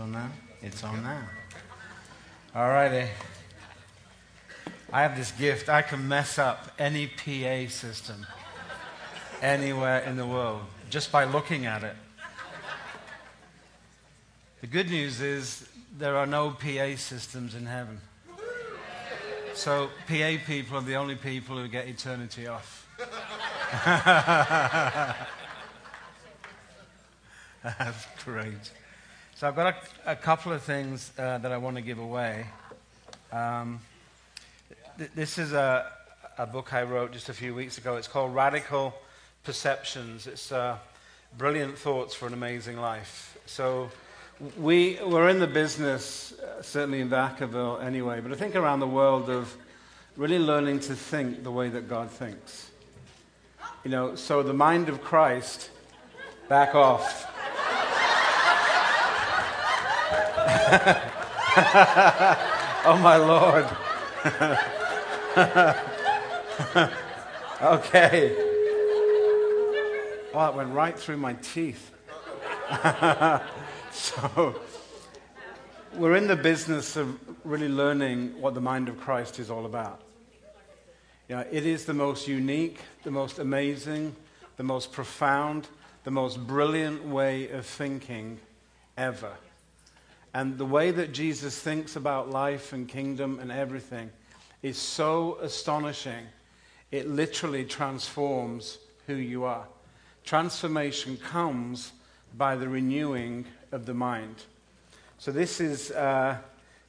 on now? It's on now. All righty. I have this gift. I can mess up any PA system anywhere in the world just by looking at it. The good news is there are no PA systems in heaven. So PA people are the only people who get eternity off. That's great. So I've got a, a couple of things uh, that I want to give away. Um, th- this is a, a, book I wrote just a few weeks ago. It's called Radical Perceptions. It's uh, brilliant thoughts for an amazing life. So we, we're in the business, uh, certainly in Vacaville anyway, but I think around the world of really learning to think the way that God thinks. You know, so the mind of Christ, back off. oh my Lord. okay. Oh, it went right through my teeth. so, we're in the business of really learning what the mind of Christ is all about. You know, it is the most unique, the most amazing, the most profound, the most brilliant way of thinking ever. And the way that Jesus thinks about life and kingdom and everything is so astonishing. It literally transforms who you are. Transformation comes by the renewing of the mind. So, this is uh,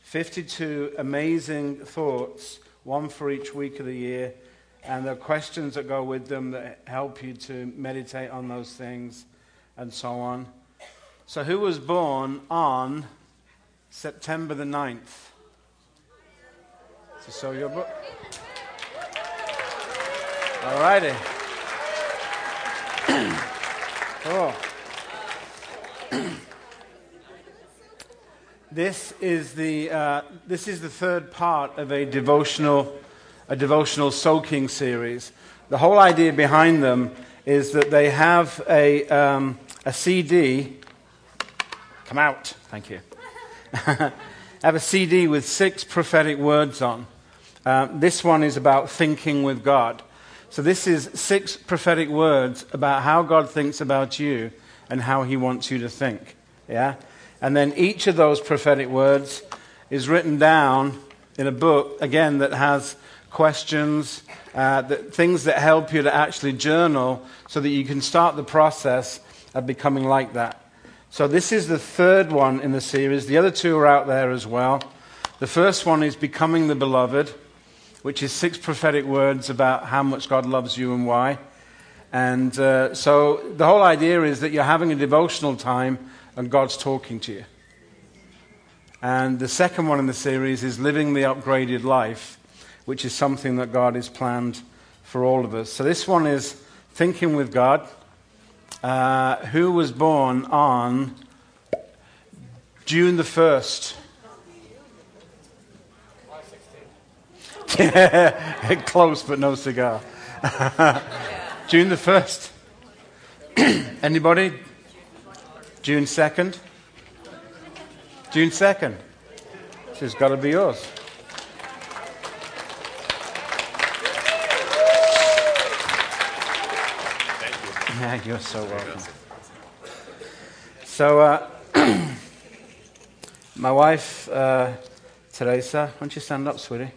52 amazing thoughts, one for each week of the year. And there are questions that go with them that help you to meditate on those things and so on. So, who was born on September the 9th. So, so your book. All righty. oh. this is the uh, this is the third part of a devotional a devotional soaking series. The whole idea behind them is that they have a um, a CD. Come out. Thank you. Have a CD with six prophetic words on. Uh, this one is about thinking with God. So, this is six prophetic words about how God thinks about you and how he wants you to think. Yeah? And then each of those prophetic words is written down in a book, again, that has questions, uh, that, things that help you to actually journal so that you can start the process of becoming like that. So, this is the third one in the series. The other two are out there as well. The first one is Becoming the Beloved, which is six prophetic words about how much God loves you and why. And uh, so, the whole idea is that you're having a devotional time and God's talking to you. And the second one in the series is Living the Upgraded Life, which is something that God has planned for all of us. So, this one is Thinking with God uh, who was born on June the 1st. Close, but no cigar. June the 1st. Anybody? June 2nd? June 2nd. This has got to be yours. Yeah, you're so welcome. So, uh, my wife, uh, Teresa, why don't you stand up, sweetie?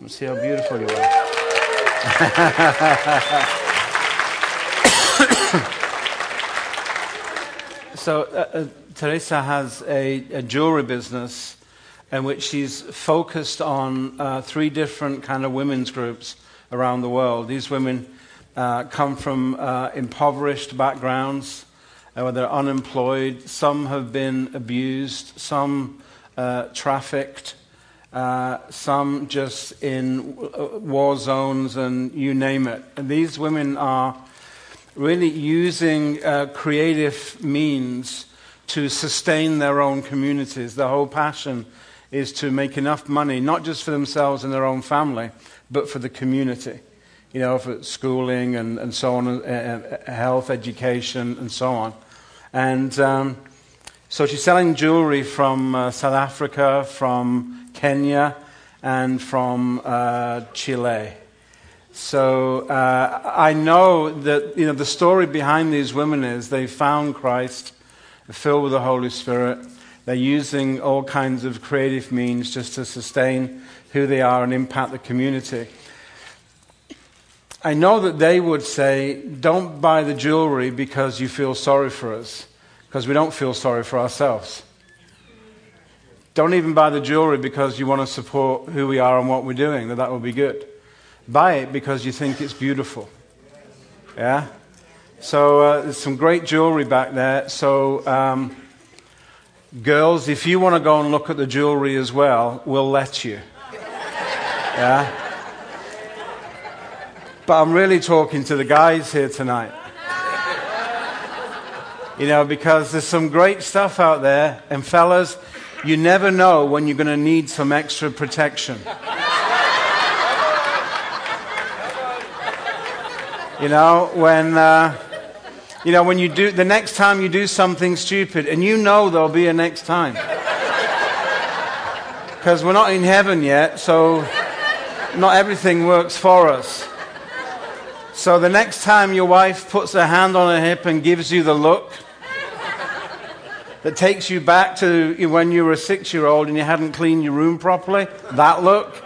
Me see how beautiful you are. so, uh, uh, Teresa has a, a, jewelry business in which she's focused on uh, three different kind of women's groups around the world. These women uh, come from uh, impoverished backgrounds, uh, where they're unemployed. Some have been abused, some uh, trafficked, uh, some just in uh, war zones, and you name it. And these women are really using creative means to sustain their own communities. Their whole passion is to make enough money, not just for themselves and their own family, but for the community you know, for schooling and, and so on, and, health, education, and so on. And um, So she's selling jewelry from uh, South Africa, from Kenya, and from uh, Chile. So uh, I know that you know the story behind these women is they found Christ, filled with the Holy Spirit. They're using all kinds of creative means just to sustain who they are and impact the community. I know that they would say, don't buy the jewelry because you feel sorry for us, because we don't feel sorry for ourselves. Don't even buy the jewelry because you want to support who we are and what we're doing, that that would be good. Buy it because you think it's beautiful. Yeah? So uh, there's some great jewelry back there. So, um, girls, if you want to go and look at the jewelry as well, we'll let you. Yeah? But I'm really talking to the guys here tonight. You know, because there's some great stuff out there. And fellas, you never know when you're going to need some extra protection. You know, when, uh, you know, when you do, the next time you do something stupid, and you know there'll be a next time. Because we're not in heaven yet, so not everything works for us. So the next time your wife puts her hand on her hip and gives you the look that takes you back to when you were a six year old and you hadn't cleaned your room properly, that look,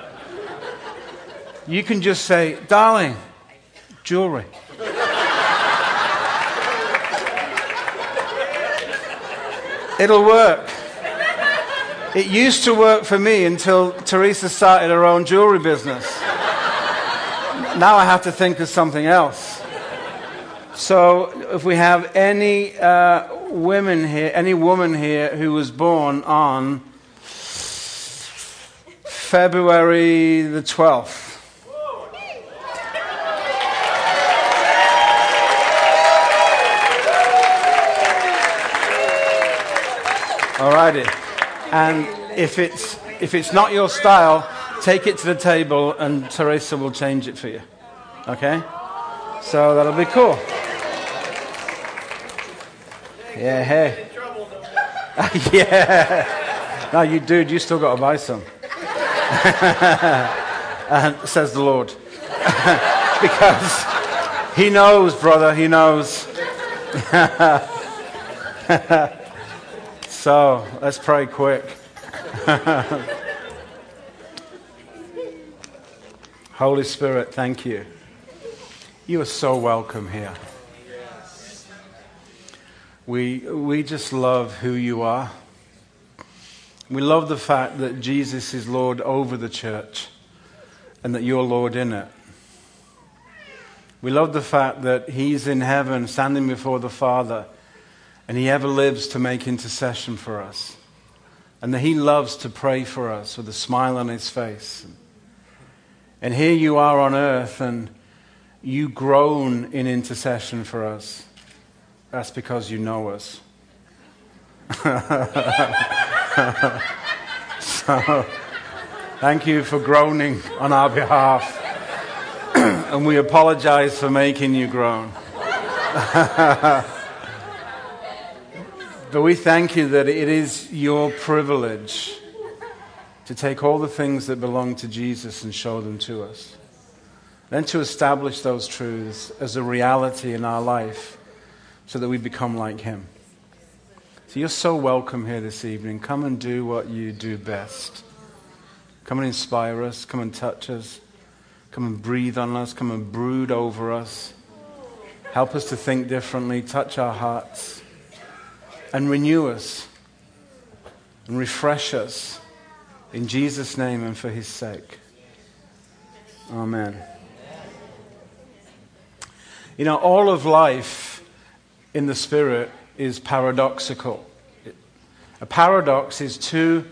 you can just say, Darling, jewelry. It'll work. It used to work for me until Teresa started her own jewelry business now I have to think of something else. So, if we have any uh, women here, any woman here who was born on February the 12th. Alrighty. And if it's, if it's not your style, take it to the table and Teresa will change it for you. Okay? So that'll be cool. Yeah, hey. yeah. No, you dude, you still got to buy some. and says the Lord. because he knows, brother, he knows. so let's pray quick. Holy Spirit, thank you. You are so welcome here. We, we just love who you are. We love the fact that Jesus is Lord over the church and that you're Lord in it. We love the fact that He's in heaven standing before the Father and He ever lives to make intercession for us. And that He loves to pray for us with a smile on His face. And here you are on earth and you groan in intercession for us. That's because you know us. so, thank you for groaning on our behalf. and we apologize for making you groan. but we thank you that it is your privilege to take all the things that belong to Jesus and show them to us. Then to establish those truths as a reality in our life so that we become like Him. So you're so welcome here this evening. Come and do what you do best. Come and inspire us. Come and touch us. Come and breathe on us. Come and brood over us. Help us to think differently. Touch our hearts. And renew us. And refresh us in Jesus' name and for his sake. Amen. You know, all of life in the Spirit is paradoxical. A paradox is two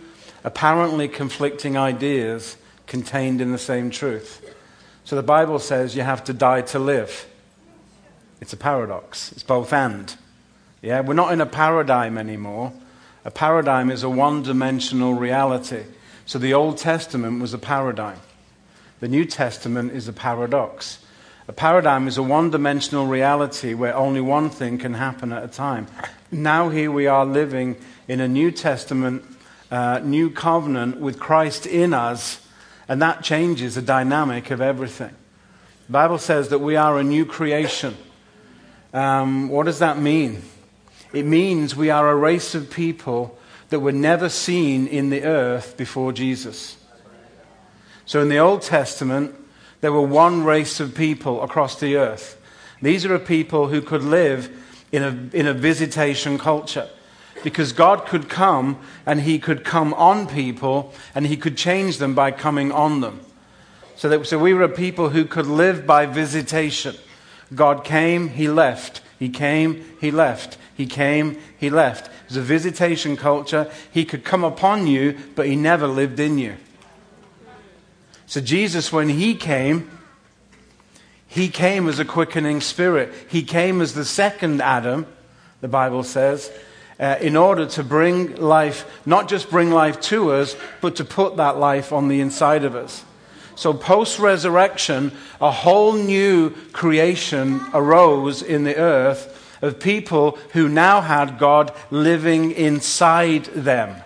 apparently conflicting ideas contained in the same truth. So the Bible says you have to die to live. It's a paradox, it's both and. Yeah, we're not in a paradigm anymore. A paradigm is a one dimensional reality. So the Old Testament was a paradigm. The New Testament is a paradox. A paradigm is a one dimensional reality where only one thing can happen at a time. Now, here we are living in a New Testament, uh, new covenant with Christ in us, and that changes the dynamic of everything. The Bible says that we are a new creation. Um, what does that mean? It means we are a race of people that were never seen in the earth before Jesus. So in the Old Testament, there were one race of people across the earth. These are a people who could live in a, in a visitation culture. Because God could come and He could come on people and He could change them by coming on them. So, that, so we were a people who could live by visitation. God came, He left. He came, He left. He came, He left. Was a visitation culture. He could come upon you, but He never lived in you. So, Jesus, when He came, He came as a quickening spirit. He came as the second Adam, the Bible says, uh, in order to bring life, not just bring life to us, but to put that life on the inside of us. So, post resurrection, a whole new creation arose in the earth of people who now had God living inside them.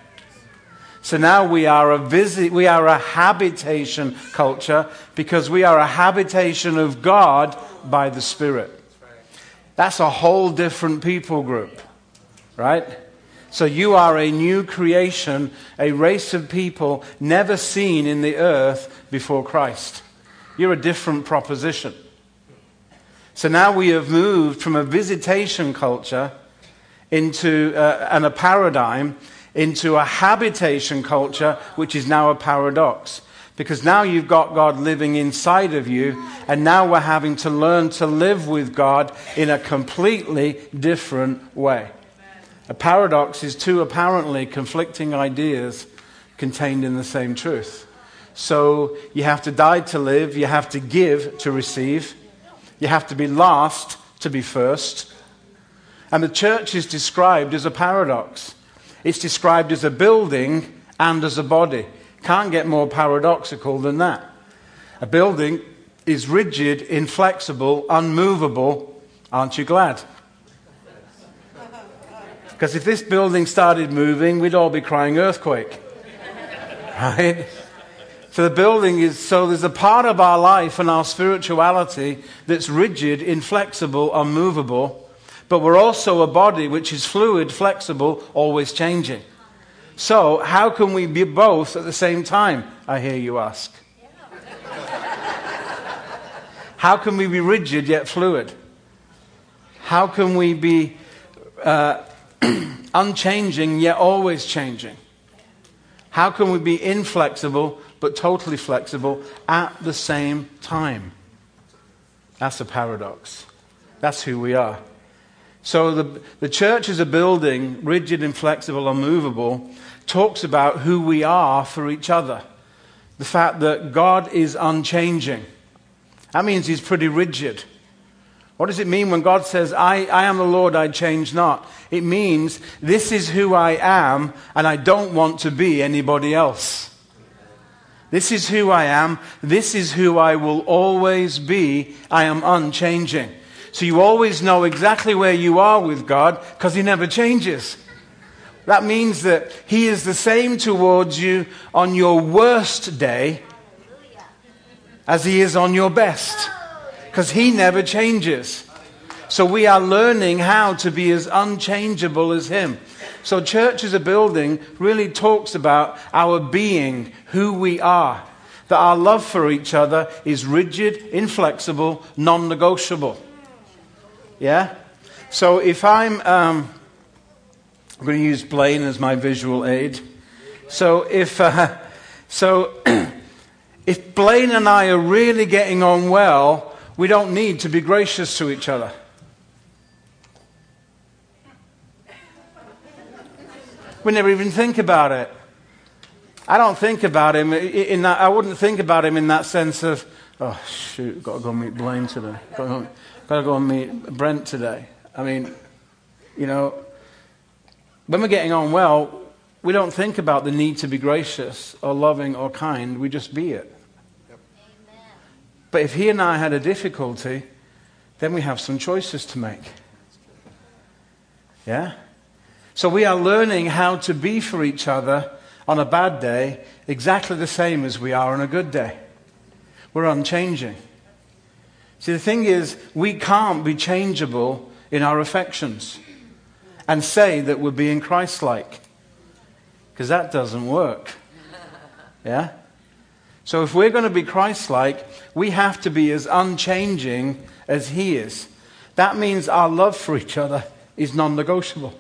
So now we are a visit, we are a habitation culture because we are a habitation of God by the Spirit. That's a whole different people group, right? So you are a new creation, a race of people never seen in the earth before Christ. You're a different proposition. So now we have moved from a visitation culture into uh, and a paradigm into a habitation culture, which is now a paradox. Because now you've got God living inside of you, and now we're having to learn to live with God in a completely different way. A paradox is two apparently conflicting ideas contained in the same truth. So you have to die to live, you have to give to receive, you have to be last to be first. And the church is described as a paradox. It's described as a building and as a body. Can't get more paradoxical than that. A building is rigid, inflexible, unmovable. Aren't you glad? Because if this building started moving, we'd all be crying earthquake. Right? So the building is, so there's a part of our life and our spirituality that's rigid, inflexible, unmovable. But we're also a body which is fluid, flexible, always changing. So, how can we be both at the same time? I hear you ask. How can we be rigid yet fluid? How can we be uh, unchanging yet always changing? How can we be inflexible but totally flexible at the same time? That's a paradox. That's who we are. So the, the church as a building, rigid, inflexible, unmovable, talks about who we are for each other. The fact that God is unchanging. That means he's pretty rigid. What does it mean when God says, I, I am the Lord, I change not? It means this is who I am, and I don't want to be anybody else. This is who I am. This is who I will always be. I am unchanging. So you always know exactly where you are with God because He never changes. That means that He is the same towards you on your worst day as He is on your best because he never changes. So we are learning how to be as unchangeable as him. So church as a building really talks about our being, who we are. That our love for each other is rigid, inflexible, non negotiable. Yeah? So if I'm, um, I'm going to use Blaine as my visual aid. So if, uh, so if Blaine and I are really getting on well, we don't need to be gracious to each other. We never even think about it. I don't think about him in that, I wouldn't think about him in that sense of, oh, shoot, got to go meet Blaine today. Got to go, got to go and meet Brent today. I mean, you know, when we're getting on well, we don't think about the need to be gracious or loving or kind. We just be it. But if he and I had a difficulty, then we have some choices to make. Yeah? So we are learning how to be for each other on a bad day exactly the same as we are on a good day. We're unchanging. See, the thing is, we can't be changeable in our affections and say that we're being Christ like. Because that doesn't work. Yeah? So if we're going to be Christ like, we have to be as unchanging as He is. That means our love for each other is non negotiable.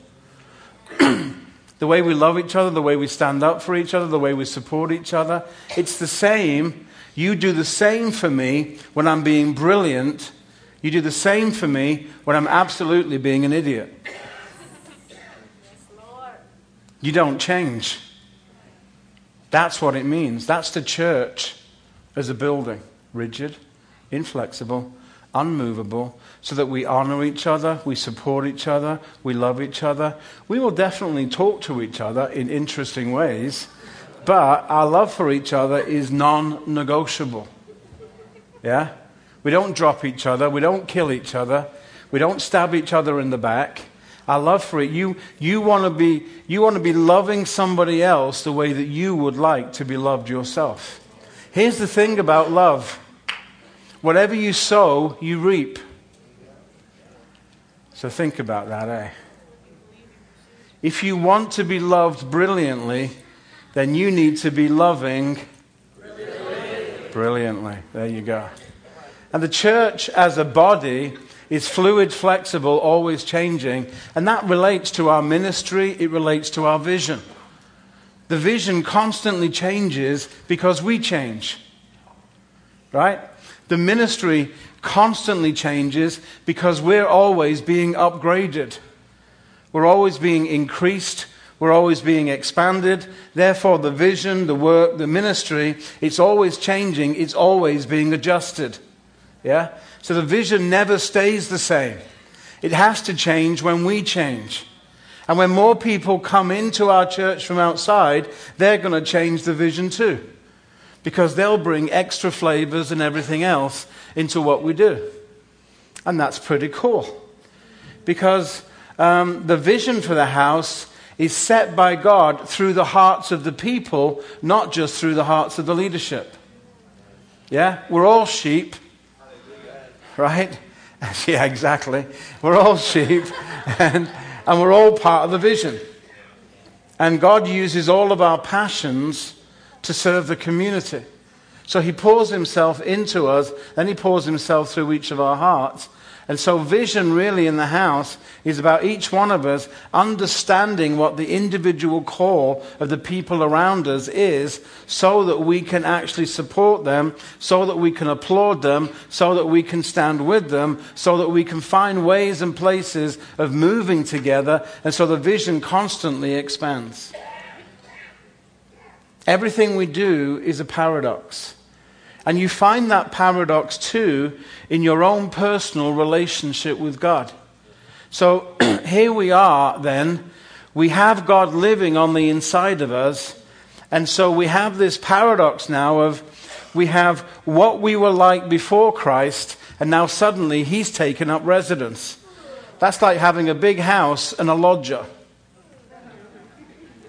The way we love each other, the way we stand up for each other, the way we support each other, it's the same. You do the same for me when I'm being brilliant. You do the same for me when I'm absolutely being an idiot. You don't change. That's what it means. That's the church as a building rigid, inflexible, unmovable, so that we honor each other, we support each other, we love each other. We will definitely talk to each other in interesting ways, but our love for each other is non negotiable. Yeah? We don't drop each other, we don't kill each other, we don't stab each other in the back. Our love for it, you, you want to be you want to be loving somebody else the way that you would like to be loved yourself. Here's the thing about love. Whatever you sow, you reap. So think about that, eh? If you want to be loved brilliantly, then you need to be loving brilliantly. brilliantly. There you go. And the church as a body is fluid, flexible, always changing. And that relates to our ministry, it relates to our vision. The vision constantly changes because we change. Right? The ministry constantly changes because we're always being upgraded. We're always being increased. We're always being expanded. Therefore, the vision, the work, the ministry, it's always changing. It's always being adjusted. Yeah? So the vision never stays the same. It has to change when we change. And when more people come into our church from outside, they're going to change the vision too because they'll bring extra flavors and everything else into what we do. And that's pretty cool. Because um, the vision for the house is set by God through the hearts of the people, not just through the hearts of the leadership. Yeah? We're all sheep, right? yeah, exactly. We're all sheep, and, and we're all part of the vision. And God uses all of our passions to serve the community. So he pours himself into us, then he pours himself through each of our hearts. And so, vision really in the house is about each one of us understanding what the individual call of the people around us is so that we can actually support them, so that we can applaud them, so that we can stand with them, so that we can find ways and places of moving together, and so the vision constantly expands. Everything we do is a paradox. And you find that paradox too in your own personal relationship with God. So here we are then. We have God living on the inside of us. And so we have this paradox now of we have what we were like before Christ, and now suddenly He's taken up residence. That's like having a big house and a lodger.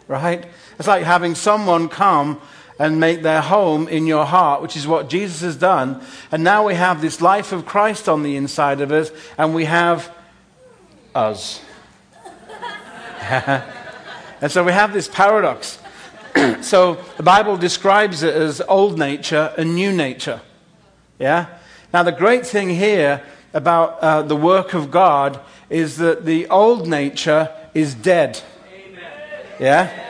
Right? It's like having someone come and make their home in your heart, which is what Jesus has done. And now we have this life of Christ on the inside of us, and we have us. and so we have this paradox. so the Bible describes it as old nature and new nature. Yeah? Now, the great thing here about uh, the work of God is that the old nature is dead. Amen. Yeah?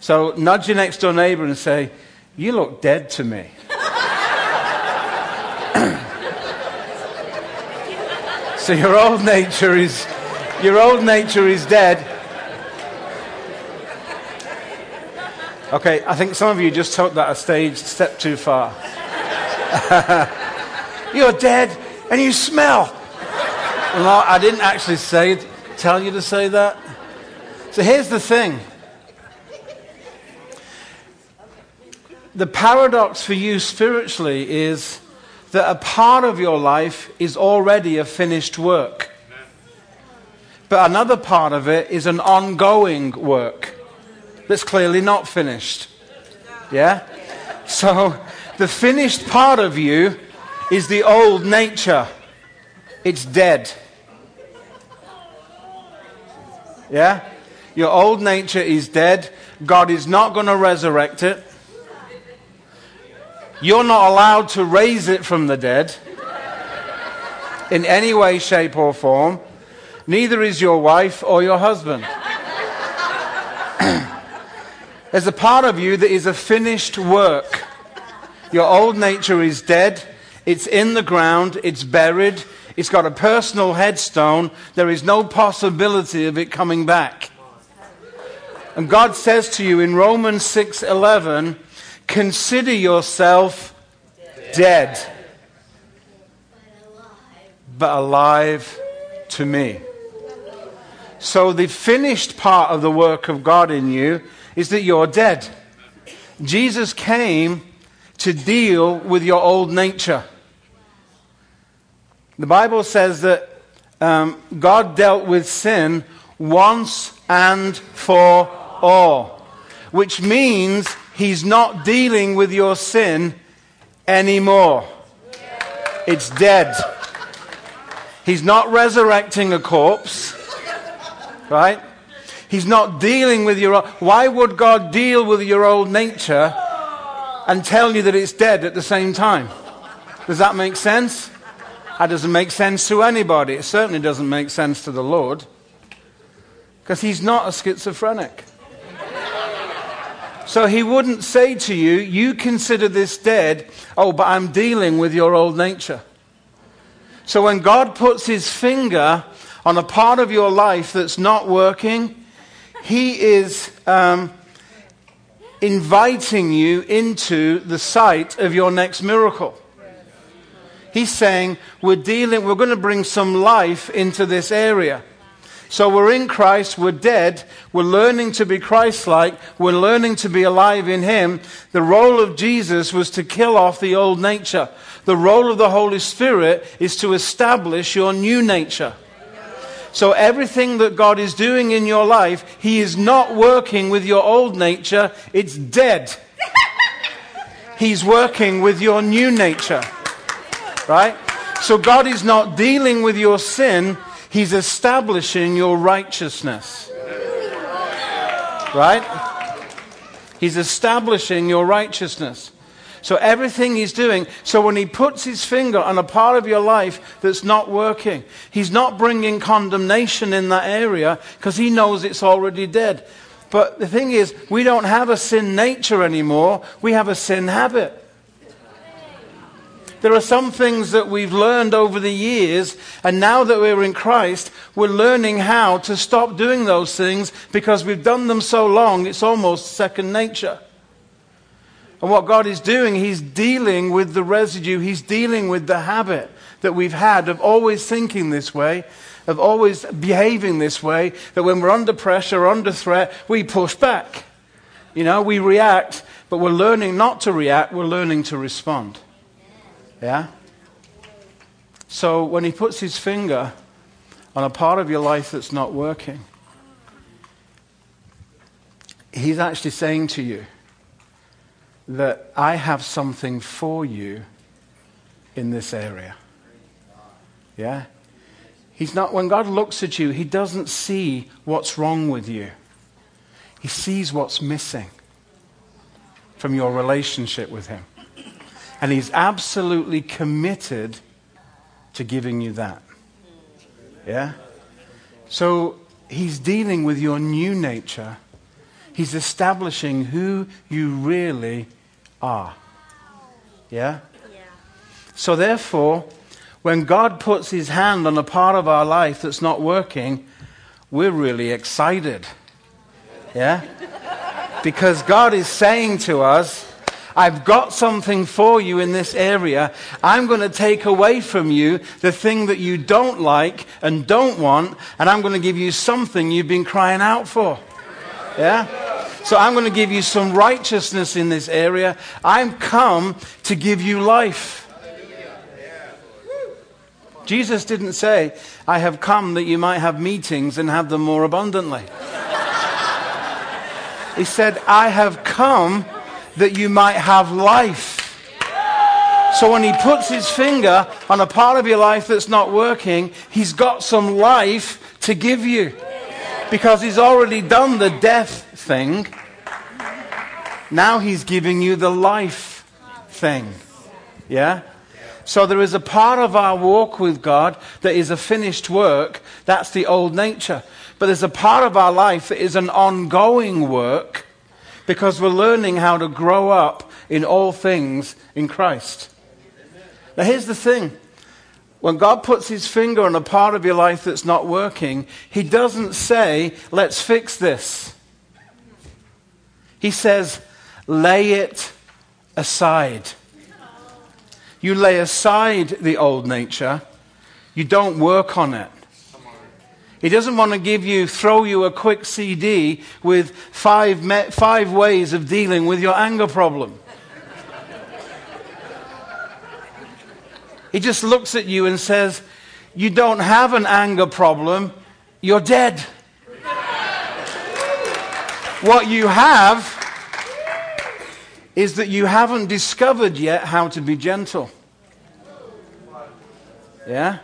So nudge your next door neighbor and say, You look dead to me. so your old nature is your old nature is dead. Okay, I think some of you just took that a stage step too far. You're dead and you smell. Well, I didn't actually say tell you to say that. So here's the thing. The paradox for you spiritually is that a part of your life is already a finished work. But another part of it is an ongoing work that's clearly not finished. Yeah? So the finished part of you is the old nature. It's dead. Yeah? Your old nature is dead. God is not going to resurrect it. You're not allowed to raise it from the dead in any way, shape, or form. Neither is your wife or your husband. There's a part of you that is a finished work. Your old nature is dead. It's in the ground. It's buried. It's got a personal headstone. There is no possibility of it coming back. And God says to you in Romans 6:11, consider yourself dead, but alive to me. So the finished part of the work of God in you is that you're dead. Jesus came to deal with your old nature. The Bible says that um, God dealt with sin once and for all, which means He's not dealing with your sin anymore. It's dead. He's not resurrecting a corpse, right? He's not dealing with your. Why would God deal with your old nature and tell you that it's dead at the same time? Does that make sense? That doesn't make sense to anybody. It certainly doesn't make sense to the Lord because he's not a schizophrenic. So he wouldn't say to you, You consider this dead. Oh, but I'm dealing with your old nature. So when God puts his finger on a part of your life that's not working, he is um, inviting you into the sight of your next miracle. He's saying, We're dealing, we're going to bring some life into this area. So we're in Christ, we're dead, we're learning to be Christ like, we're learning to be alive in Him. The role of Jesus was to kill off the old nature. The role of the Holy Spirit is to establish your new nature. So everything that God is doing in your life, He is not working with your old nature, it's dead. He's working with your new nature. Right? So God is not dealing with your sin, He's establishing your righteousness. Right? He's establishing your righteousness. So everything he's doing, so when he puts his finger on a part of your life that's not working, he's not bringing condemnation in that area because he knows it's already dead. But the thing is, we don't have a sin nature anymore, we have a sin habit. There are some things that we've learned over the years, and now that we're in Christ, we're learning how to stop doing those things because we've done them so long, it's almost second nature. And what God is doing, He's dealing with the residue, He's dealing with the habit that we've had of always thinking this way, of always behaving this way, that when we're under pressure, under threat, we push back. You know, we react, but we're learning not to react, we're learning to respond. Yeah? So when he puts his finger on a part of your life that's not working, he's actually saying to you that I have something for you in this area. Yeah? He's not, when God looks at you, he doesn't see what's wrong with you. He sees what's missing from your relationship with him. And He's absolutely committed to giving you that. Yeah? So He's dealing with your new nature. He's establishing who you really are. Yeah? So therefore, when God puts his hand on a part of our life that's not working, we're really excited. Yeah? Because God is saying to us, I've got something for you in this area. I'm going to take away from you the thing that you don't like and don't want, and I'm going to give you something you've been crying out for. Yeah? So I'm going to give you some righteousness in this area. I'm come to give you life. Jesus didn't say, I have come that you might have meetings and have them more abundantly. he said, I have come that you might have life. So when he puts his finger on a part of your life that's not working, he's got some life to give you. Because he's already done the death thing. Now he's giving you the life thing. Yeah? So there is a part of our walk with God that is a finished work. That's the old nature. But there's a part of our life that is an ongoing work because we're learning how to grow up in all things in Christ. Now, here's the thing when God puts his finger on a part of your life that's not working, he doesn't say, let's fix this. He says, lay it aside. You lay aside the old nature, you don't work on it. He doesn't want to give you, throw you a quick CD with five, me- five ways of dealing with your anger problem. he just looks at you and says, You don't have an anger problem, you're dead. what you have is that you haven't discovered yet how to be gentle. Yeah?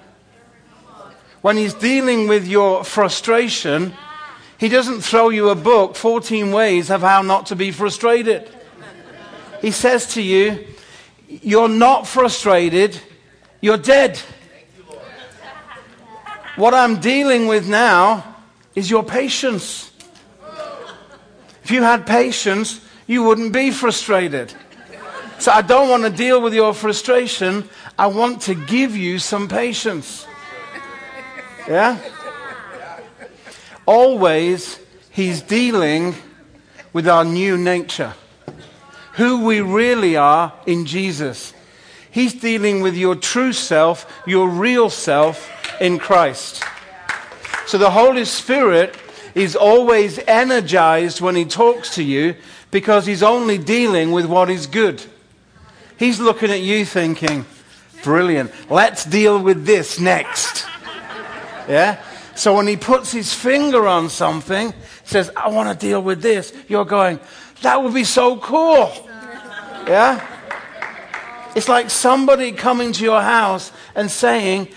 When he's dealing with your frustration, he doesn't throw you a book, 14 ways of how not to be frustrated. He says to you, You're not frustrated, you're dead. What I'm dealing with now is your patience. If you had patience, you wouldn't be frustrated. So I don't want to deal with your frustration. I want to give you some patience. Yeah? Always, he's dealing with our new nature. Who we really are in Jesus. He's dealing with your true self, your real self in Christ. So the Holy Spirit is always energized when he talks to you because he's only dealing with what is good. He's looking at you thinking, brilliant, let's deal with this next. Yeah? So when he puts his finger on something, says, I want to deal with this, you're going, that would be so cool. Yeah? It's like somebody coming to your house and saying,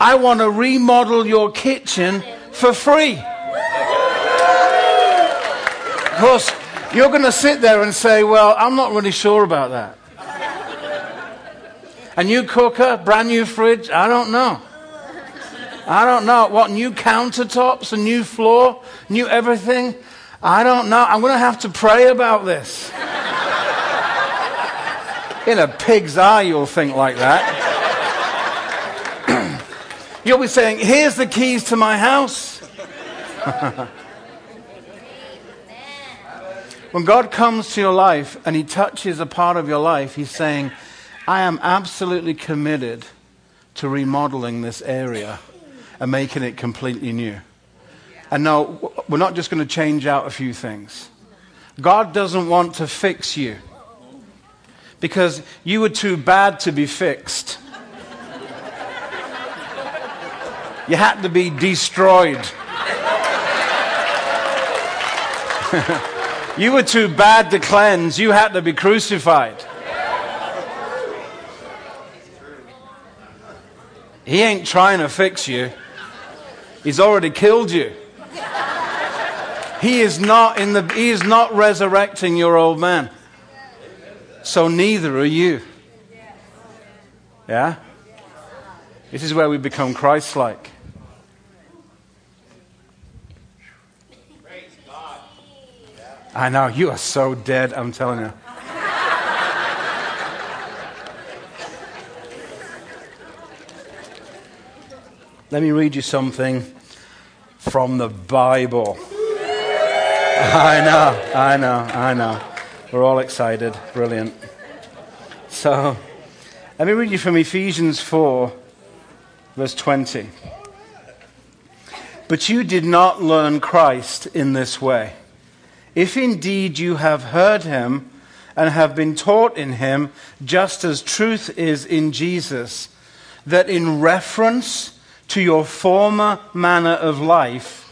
I want to remodel your kitchen for free. Of course, you're going to sit there and say, Well, I'm not really sure about that. A new cooker, brand new fridge, I don't know. I don't know. What, new countertops, a new floor, new everything? I don't know. I'm going to have to pray about this. In a pig's eye, you'll think like that. you'll be saying, Here's the keys to my house. When God comes to your life and He touches a part of your life, He's saying, I am absolutely committed to remodeling this area and making it completely new. And no, we're not just going to change out a few things. God doesn't want to fix you because you were too bad to be fixed. You had to be destroyed. You were too bad to cleanse. You had to be crucified. He ain't trying to fix you. He's already killed you. He is not in the he is not resurrecting your old man. So neither are you. Yeah? This is where we become Christ like. I know, you are so dead, I'm telling you. Let me read you something from the Bible. I know, I know, I know. We're all excited. Brilliant. So, let me read you from Ephesians 4, verse 20. But you did not learn Christ in this way. If indeed you have heard him and have been taught in him, just as truth is in Jesus, that in reference to your former manner of life,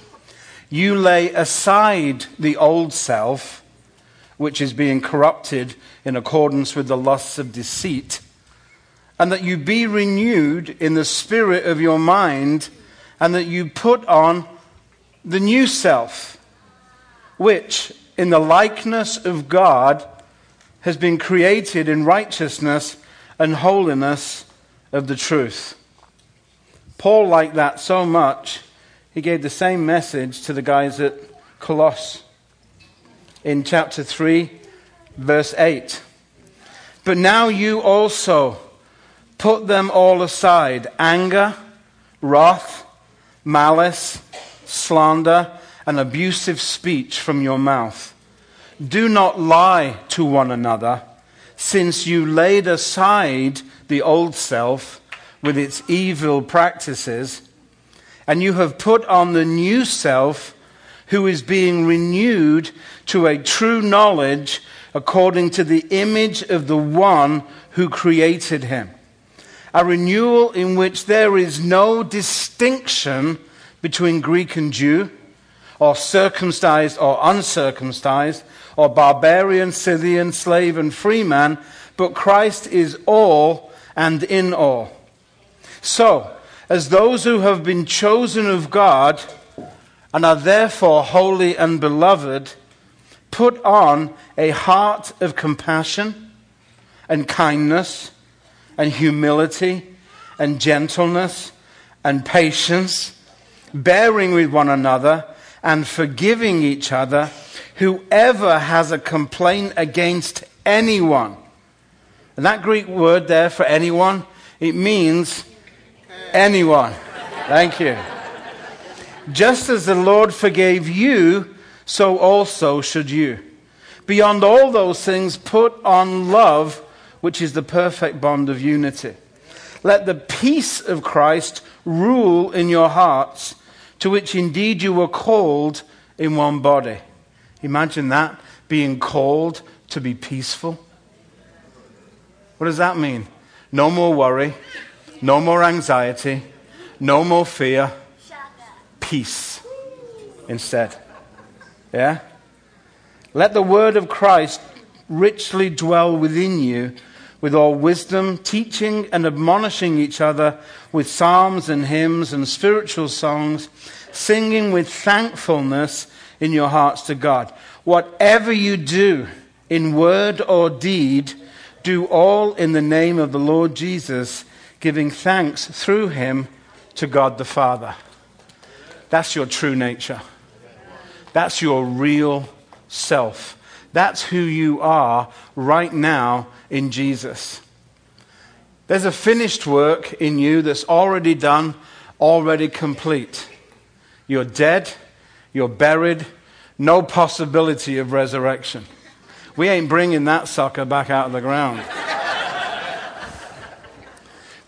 you lay aside the old self, which is being corrupted in accordance with the lusts of deceit, and that you be renewed in the spirit of your mind, and that you put on the new self, which, in the likeness of God, has been created in righteousness and holiness of the truth. Paul liked that so much, he gave the same message to the guys at Colossae in chapter 3, verse 8. But now you also put them all aside anger, wrath, malice, slander, and abusive speech from your mouth. Do not lie to one another, since you laid aside the old self with its evil practices, and you have put on the new self who is being renewed to a true knowledge according to the image of the one who created him. A renewal in which there is no distinction between Greek and Jew, or circumcised or uncircumcised, or barbarian, Scythian, slave, and free man, but Christ is all and in all. So, as those who have been chosen of God and are therefore holy and beloved, put on a heart of compassion and kindness and humility and gentleness and patience, bearing with one another and forgiving each other. Whoever has a complaint against anyone, and that Greek word there for anyone, it means anyone. Thank you. Just as the Lord forgave you, so also should you. Beyond all those things, put on love, which is the perfect bond of unity. Let the peace of Christ rule in your hearts, to which indeed you were called in one body. Imagine that, being called to be peaceful. What does that mean? No more worry, no more anxiety, no more fear, peace instead. Yeah? Let the word of Christ richly dwell within you with all wisdom, teaching and admonishing each other with psalms and hymns and spiritual songs, singing with thankfulness in your hearts to God. Whatever you do, in word or deed, do all in the name of the Lord Jesus, giving thanks through him to God the Father. That's your true nature. That's your real self. That's who you are right now in Jesus. There's a finished work in you that's already done, already complete. You're dead, you're buried, no possibility of resurrection. We ain't bringing that sucker back out of the ground.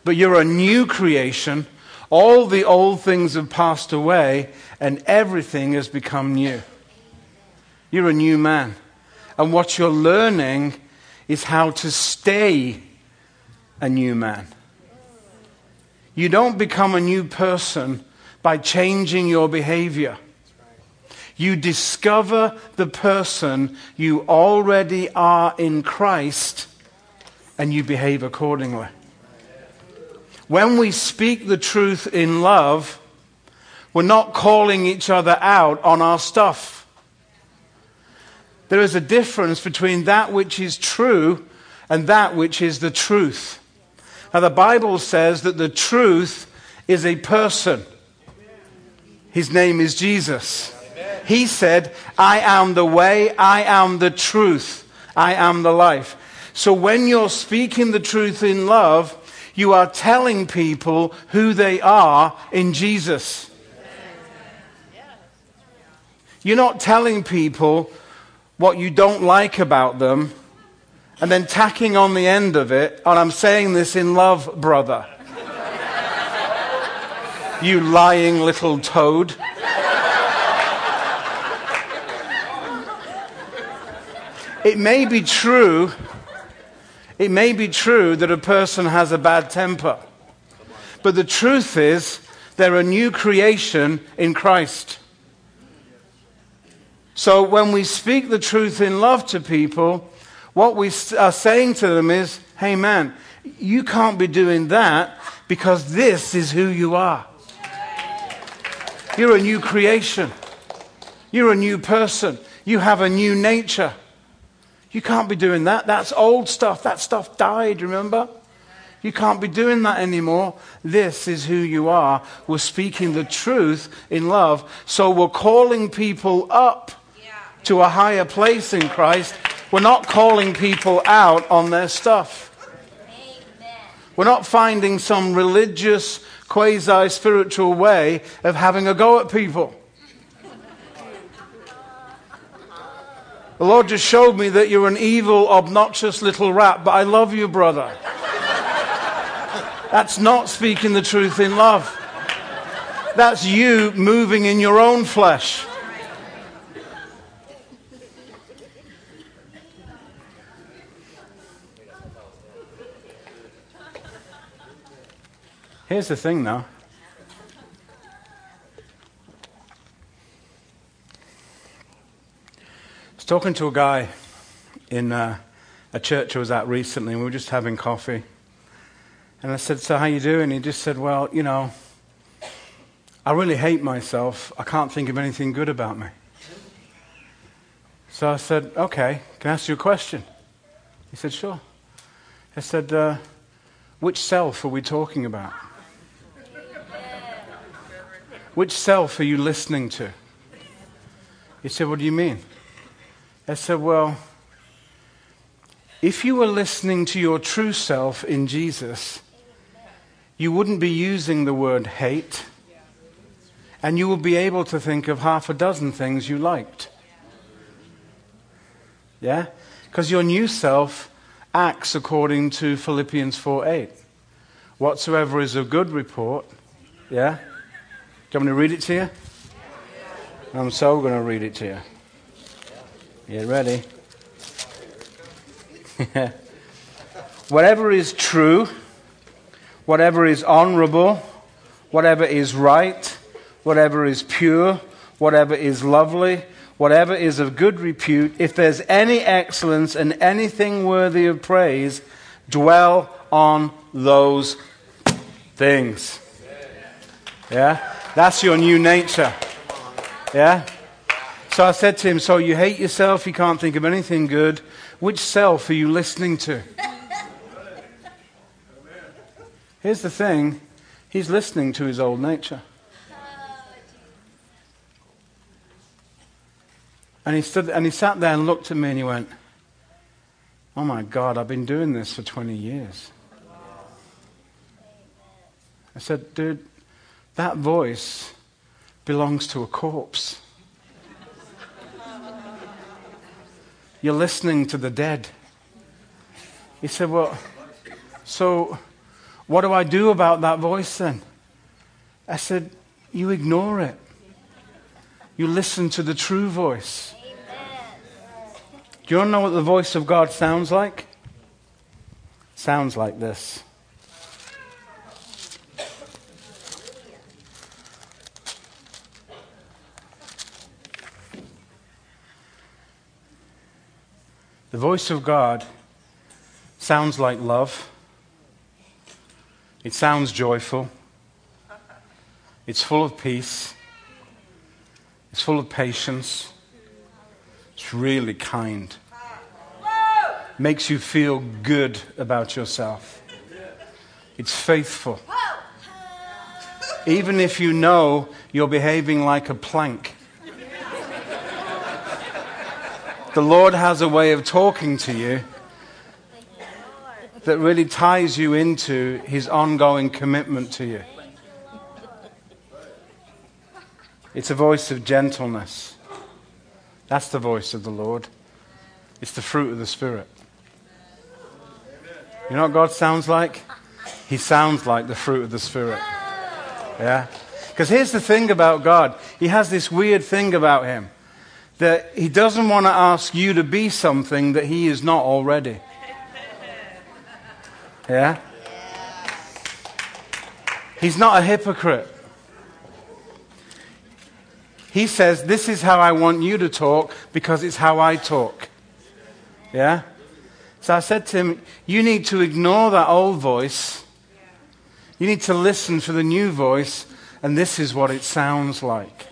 But you're a new creation. All the old things have passed away, and everything has become new. You're a new man. And what you're learning is how to stay a new man. You don't become a new person by changing your behavior. You discover the person you already are in Christ and you behave accordingly. When we speak the truth in love, we're not calling each other out on our stuff. There is a difference between that which is true and that which is the truth. Now, the Bible says that the truth is a person. His name is Jesus. He said, I am the way, I am the truth, I am the life. So when you're speaking the truth in love, you are telling people who they are in Jesus. You're not telling people what you don't like about them and then tacking on the end of it, and I'm saying this in love, brother. you lying little toad. it may be true, it may be true that a person has a bad temper. But the truth is, they're a new creation in Christ. So when we speak the truth in love to people, what we are saying to them is, hey man, you can't be doing that because this is who you are. You're a new creation. You're a new person. You have a new nature. You can't be doing that. That's old stuff. That stuff died, remember? You can't be doing that anymore. This is who you are. We're speaking the truth in love. So we're calling people up to a higher place in Christ. We're not calling people out on their stuff. We're not finding some religious, quasi spiritual way of having a go at people. The Lord just showed me that you're an evil, obnoxious little rat, but I love you, brother. That's not speaking the truth in love. That's you moving in your own flesh. Here's the thing, though. I was talking to a guy in uh, a church I was at recently, and we were just having coffee. And I said, "So how you doing?" He just said, "Well, you know, I really hate myself. I can't think of anything good about me." So I said, "Okay, can I ask you a question?" He said, "Sure." I said, uh, "Which self are we talking about?" Which self are you listening to? He said, What do you mean? I said, Well, if you were listening to your true self in Jesus, you wouldn't be using the word hate, and you would be able to think of half a dozen things you liked. Yeah? Because your new self acts according to Philippians 4 8. Whatsoever is of good report, yeah? Do you want me to read it to you? I'm so going to read it to you. Get ready. whatever is true, whatever is honorable, whatever is right, whatever is pure, whatever is lovely, whatever is of good repute, if there's any excellence and anything worthy of praise, dwell on those things. Yeah? That's your new nature. Yeah? So I said to him, So you hate yourself, you can't think of anything good. Which self are you listening to? Here's the thing he's listening to his old nature. And he, stood, and he sat there and looked at me and he went, Oh my God, I've been doing this for 20 years. I said, Dude, that voice belongs to a corpse. You're listening to the dead. He said, Well, so what do I do about that voice then? I said, You ignore it. You listen to the true voice. Do you want to know what the voice of God sounds like? sounds like this. The voice of God sounds like love. It sounds joyful. It's full of peace. It's full of patience. It's really kind. Makes you feel good about yourself. It's faithful. Even if you know you're behaving like a plank. The Lord has a way of talking to you that really ties you into his ongoing commitment to you. It's a voice of gentleness. That's the voice of the Lord. It's the fruit of the Spirit. You know what God sounds like? He sounds like the fruit of the Spirit. Yeah? Because here's the thing about God He has this weird thing about Him that he doesn't want to ask you to be something that he is not already. Yeah? He's not a hypocrite. He says, This is how I want you to talk because it's how I talk. Yeah? So I said to him, You need to ignore that old voice. You need to listen for the new voice, and this is what it sounds like.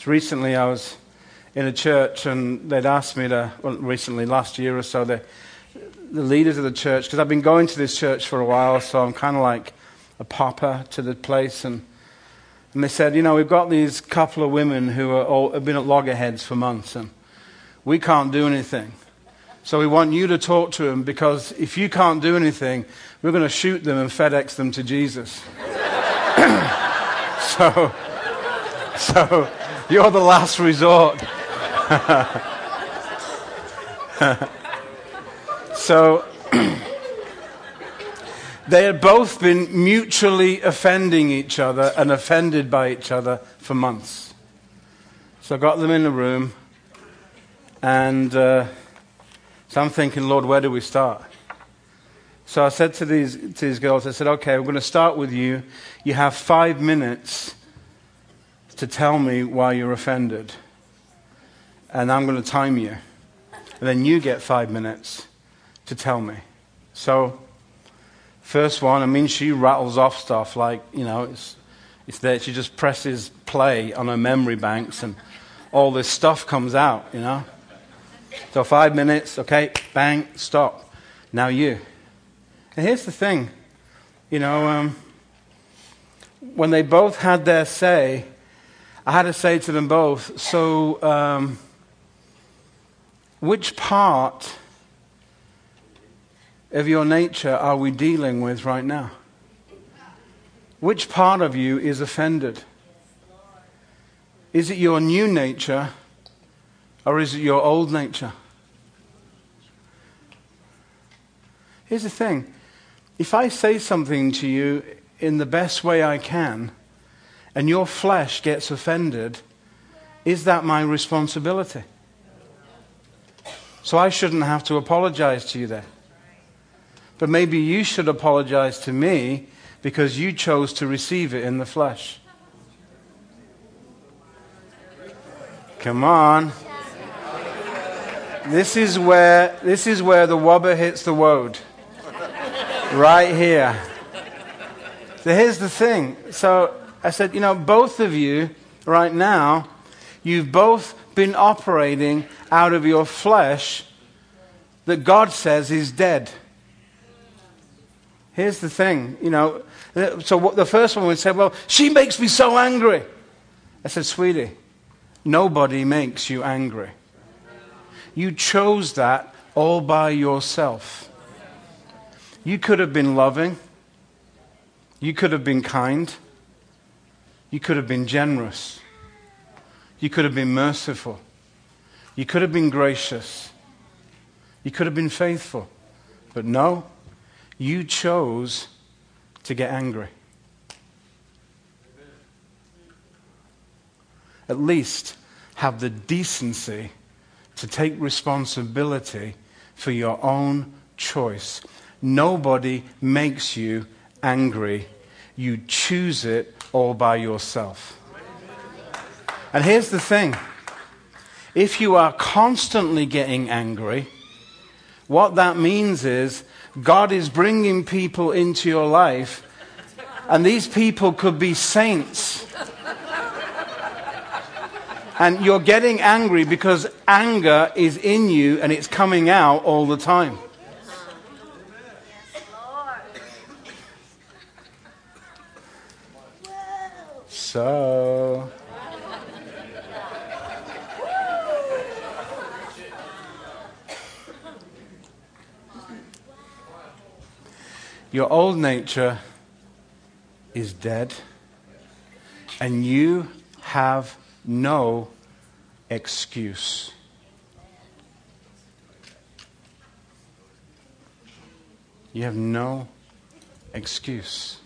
So recently, I was in a church, and they'd asked me to, well, recently, last year or so, the, the leaders of the church, because I've been going to this church for a while, so I'm kind of like a papa to the place. And, and they said, You know, we've got these couple of women who are all, have been at loggerheads for months, and we can't do anything. So we want you to talk to them because if you can't do anything, we're going to shoot them and FedEx them to Jesus. so, so you're the last resort. so they had both been mutually offending each other and offended by each other for months. So I got them in a room, and uh, so I'm thinking, Lord, where do we start? So I said to these, to these girls, I said, okay, we're going to start with you. You have five minutes to tell me why you're offended. And I'm going to time you. And then you get five minutes to tell me. So First one, I mean, she rattles off stuff like, you know, it's, it's there. She just presses play on her memory banks and all this stuff comes out, you know. So five minutes, okay, bang, stop. Now you. And here's the thing, you know, um, when they both had their say, I had to say to them both, so um, which part of your nature are we dealing with right now? Which part of you is offended? Is it your new nature or is it your old nature? Here's the thing if I say something to you in the best way I can and your flesh gets offended, is that my responsibility? So I shouldn't have to apologize to you there. But maybe you should apologize to me because you chose to receive it in the flesh. Come on. This is where this is where the wobber hits the woad. Right here. So here's the thing. So I said, you know, both of you right now, you've both been operating out of your flesh that God says is dead. Here's the thing, you know. So what, the first one would say, Well, she makes me so angry. I said, Sweetie, nobody makes you angry. You chose that all by yourself. You could have been loving. You could have been kind. You could have been generous. You could have been merciful. You could have been gracious. You could have been faithful. But no, you chose to get angry. At least have the decency to take responsibility for your own choice. Nobody makes you angry. You choose it all by yourself. And here's the thing if you are constantly getting angry, what that means is God is bringing people into your life, and these people could be saints. And you're getting angry because anger is in you and it's coming out all the time. So. Your old nature is dead, and you have no excuse. You have no excuse.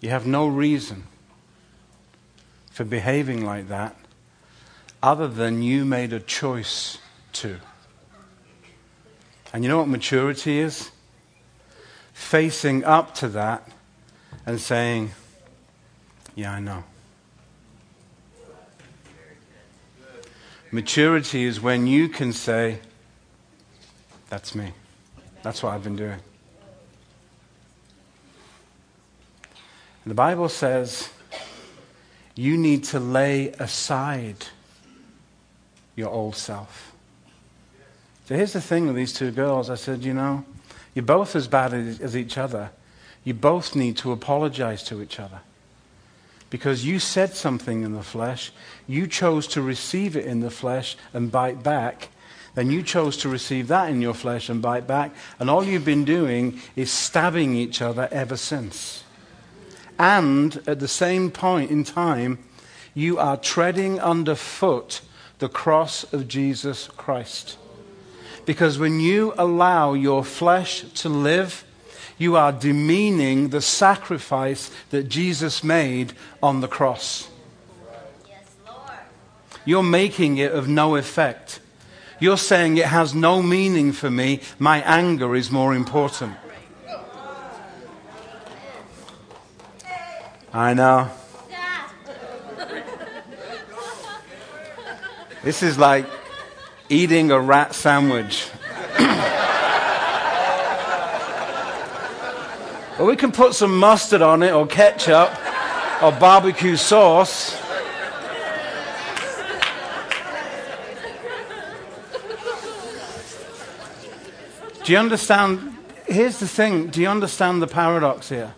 You have no reason for behaving like that other than you made a choice to. And you know what maturity is? Facing up to that and saying, Yeah, I know. Maturity is when you can say, That's me. That's what I've been doing. And the Bible says you need to lay aside your old self. So here's the thing with these two girls. I said, you know, you're both as bad as each other. You both need to apologize to each other because you said something in the flesh, you chose to receive it in the flesh and bite back, then you chose to receive that in your flesh and bite back, and all you've been doing is stabbing each other ever since. And at the same point in time, you are treading underfoot the cross of Jesus Christ. Because when you allow your flesh to live, you are demeaning the sacrifice that Jesus made on the cross. You're making it of no effect. You're saying it has no meaning for me. My anger is more important. I know. This is like eating a rat sandwich. Well, we can put some mustard on it, or ketchup, or barbecue sauce. Do you understand? Here's the thing do you understand the paradox here?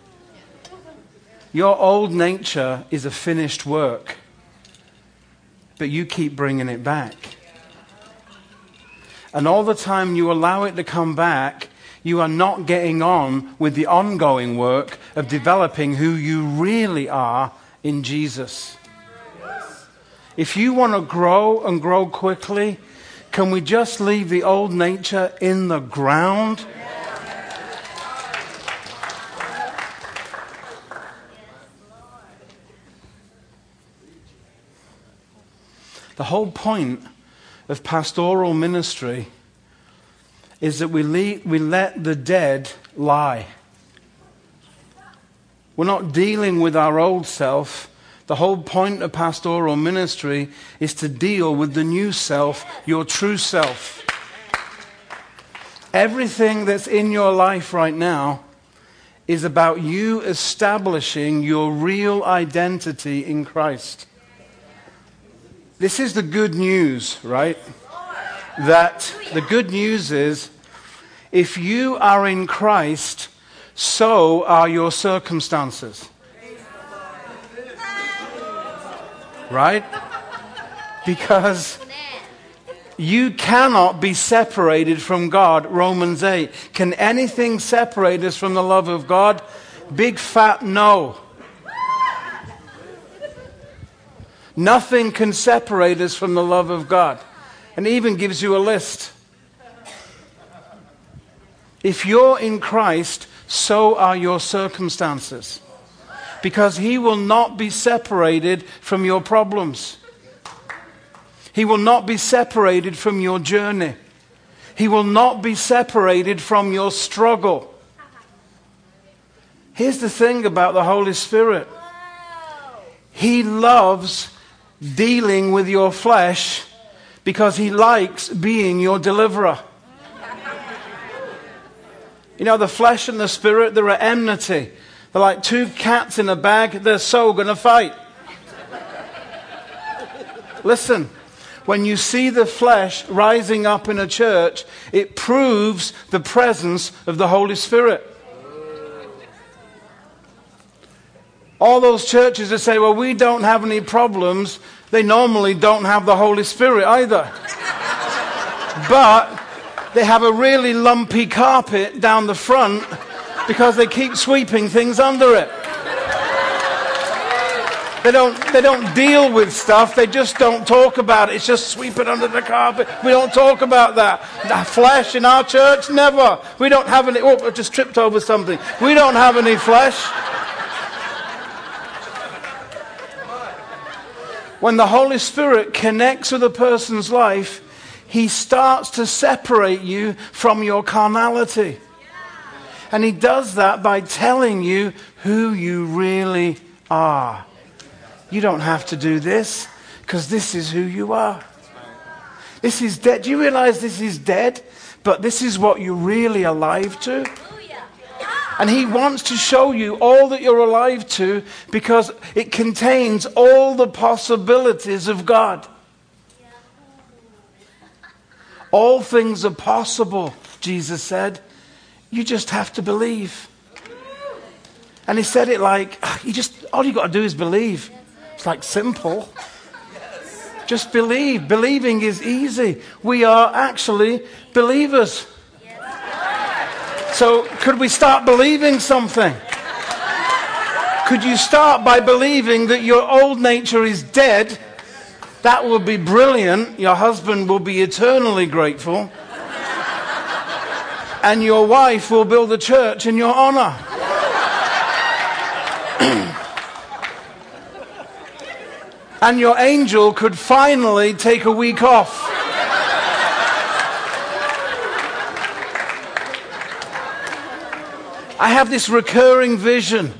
Your old nature is a finished work, but you keep bringing it back. And all the time you allow it to come back, you are not getting on with the ongoing work of developing who you really are in Jesus. If you want to grow and grow quickly, can we just leave the old nature in the ground? The whole point of pastoral ministry is that we, we let the dead lie. We're not dealing with our old self. The whole point of pastoral ministry is to deal with the new self, your true self. Everything that's in your life right now is about you establishing your real identity in Christ. This is the good news, right? that the good news is if you are in Christ, so are your circumstances. Right? Because you cannot be separated from God. Romans 8. Can anything separate us from the love of God? Big fat no. Nothing can separate us from the love of God and even gives you a list. If you're in Christ, so are your circumstances. Because He will not be separated from your problems. He will not be separated from your journey. He will not be separated from your struggle. Here's the thing about the Holy Spirit He loves dealing with your flesh because he likes being your deliverer. You know, the flesh and the spirit, they're at enmity. They're like two cats in a bag, they're so going to fight. Listen, when you see the flesh rising up in a church, it proves the presence of the Holy Spirit. All those churches that say, well, we don't have any problems, they normally don't have the Holy Spirit either. but they have a really lumpy carpet down the front because they keep sweeping things under it. They don't, they don't deal with stuff. They just don't talk about it. It's just sweep it under the carpet. We don't talk about that. The flesh in our church, never. We don't have any. Oh, I just tripped over something. We don't have any flesh. When the Holy Spirit connects with a person's life, he starts to separate you from your carnality. And he does that by telling you who you really are. You don't have to do this because this is who you are. This is dead. Do you realize this is dead? But this is what you're really alive to. And he wants to show you all that you're alive to because it contains all the possibilities of God. All things are possible, Jesus said. You just have to believe. And he said it like, ah, you just, all you got to do is believe. It's like simple. Just believe. Believing is easy. We are actually believers. So, could we start believing something? Could you start by believing that your old nature is dead? That would be brilliant. Your husband will be eternally grateful. And your wife will build a church in your honor. and your angel could finally take a week off. I have this recurring vision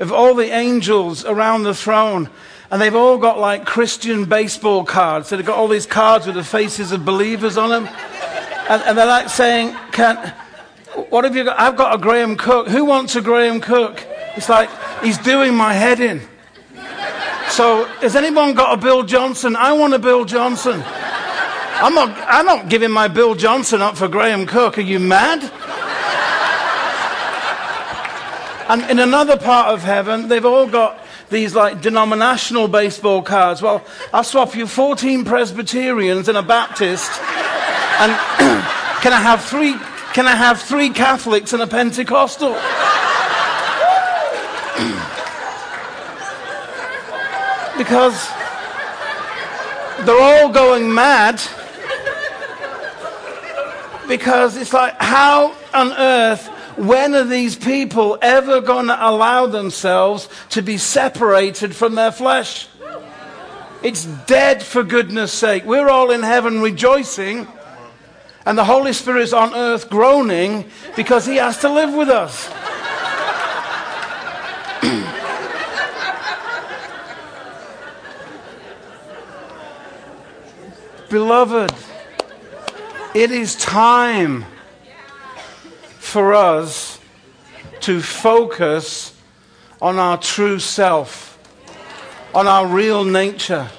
of all the angels around the throne, and they've all got like Christian baseball cards. So they've got all these cards with the faces of believers on them. And, and they're like saying, Can, What have you got? I've got a Graham Cooke. Who wants a Graham Cooke? It's like, he's doing my head in. So, has anyone got a Bill Johnson? I want a Bill Johnson. I'm not, I'm not giving my Bill Johnson up for Graham Cooke. Are you mad? And in another part of heaven, they've all got these like denominational baseball cards. Well, I'll swap you 14 Presbyterians and a Baptist. And can I have three, can I have three Catholics and a Pentecostal? because they're all going mad because it's like, how on earth when are these people ever going to allow themselves to be separated from their flesh? It's dead for goodness sake. We're all in heaven rejoicing, and the Holy Spirit is on earth groaning because he has to live with us. Beloved, it is time for us to focus on our true self, on our real nature.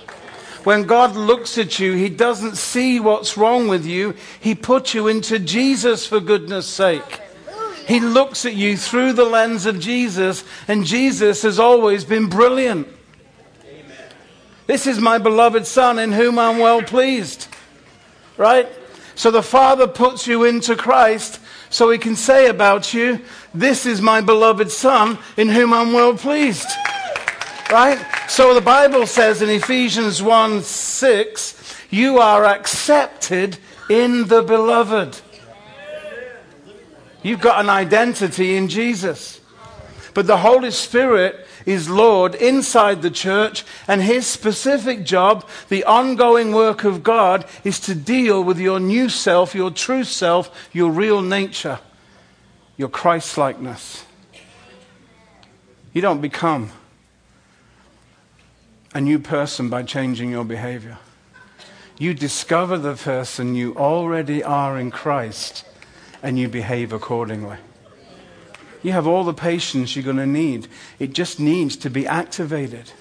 When God looks at you, He doesn't see what's wrong with you. He put you into Jesus for goodness sake. He looks at you through the lens of Jesus, and Jesus has always been brilliant. Amen. This is my beloved Son in whom I'm well pleased. Right? So the Father puts you into Christ so he can say about you, This is my beloved Son in whom I'm well pleased. Right? So the Bible says in Ephesians 1 6, you are accepted in the beloved. You've got an identity in Jesus. But the Holy Spirit is Lord inside the church, and his specific job, the ongoing work of God, is to deal with your new self, your true self, your real nature, your Christ likeness. You don't become a new person by changing your behavior. You discover the person you already are in Christ and you behave accordingly. You have all the patience you're going to need. It just needs to be activated.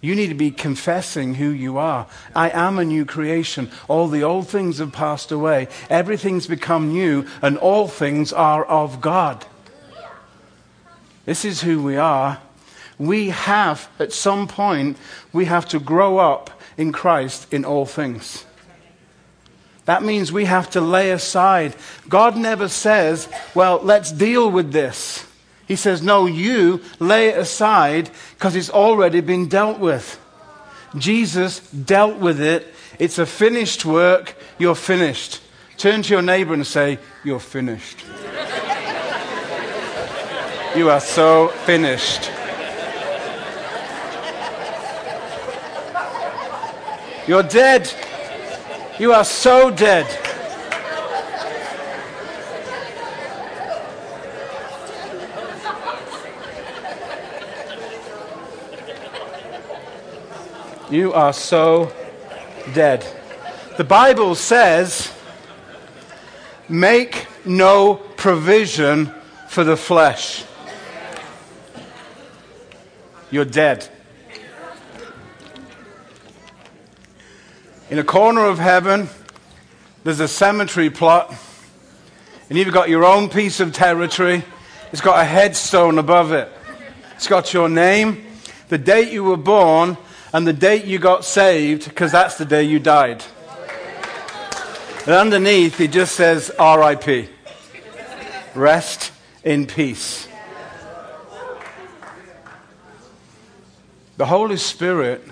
You need to be confessing who you are. I am a new creation. All the old things have passed away. Everything's become new, and all things are of God. This is who we are. We have, at some point, we have to grow up in Christ in all things. That means we have to lay aside. God never says, well, let's deal with this. He says, no, you lay it aside because it's already been dealt with. Jesus dealt with it. It's a finished work. You're finished. Turn to your neighbor and say, You're finished. you are so finished. You're dead. You are so dead. You are so dead. The Bible says, make no provision for the flesh. You're dead. In a corner of heaven, there's a cemetery plot, and you've got your own piece of territory. It's got a headstone above it. It's got your name, the date you were born, and the date you got saved, because that's the day you died. And underneath, it just says RIP. Rest in peace. The Holy Spirit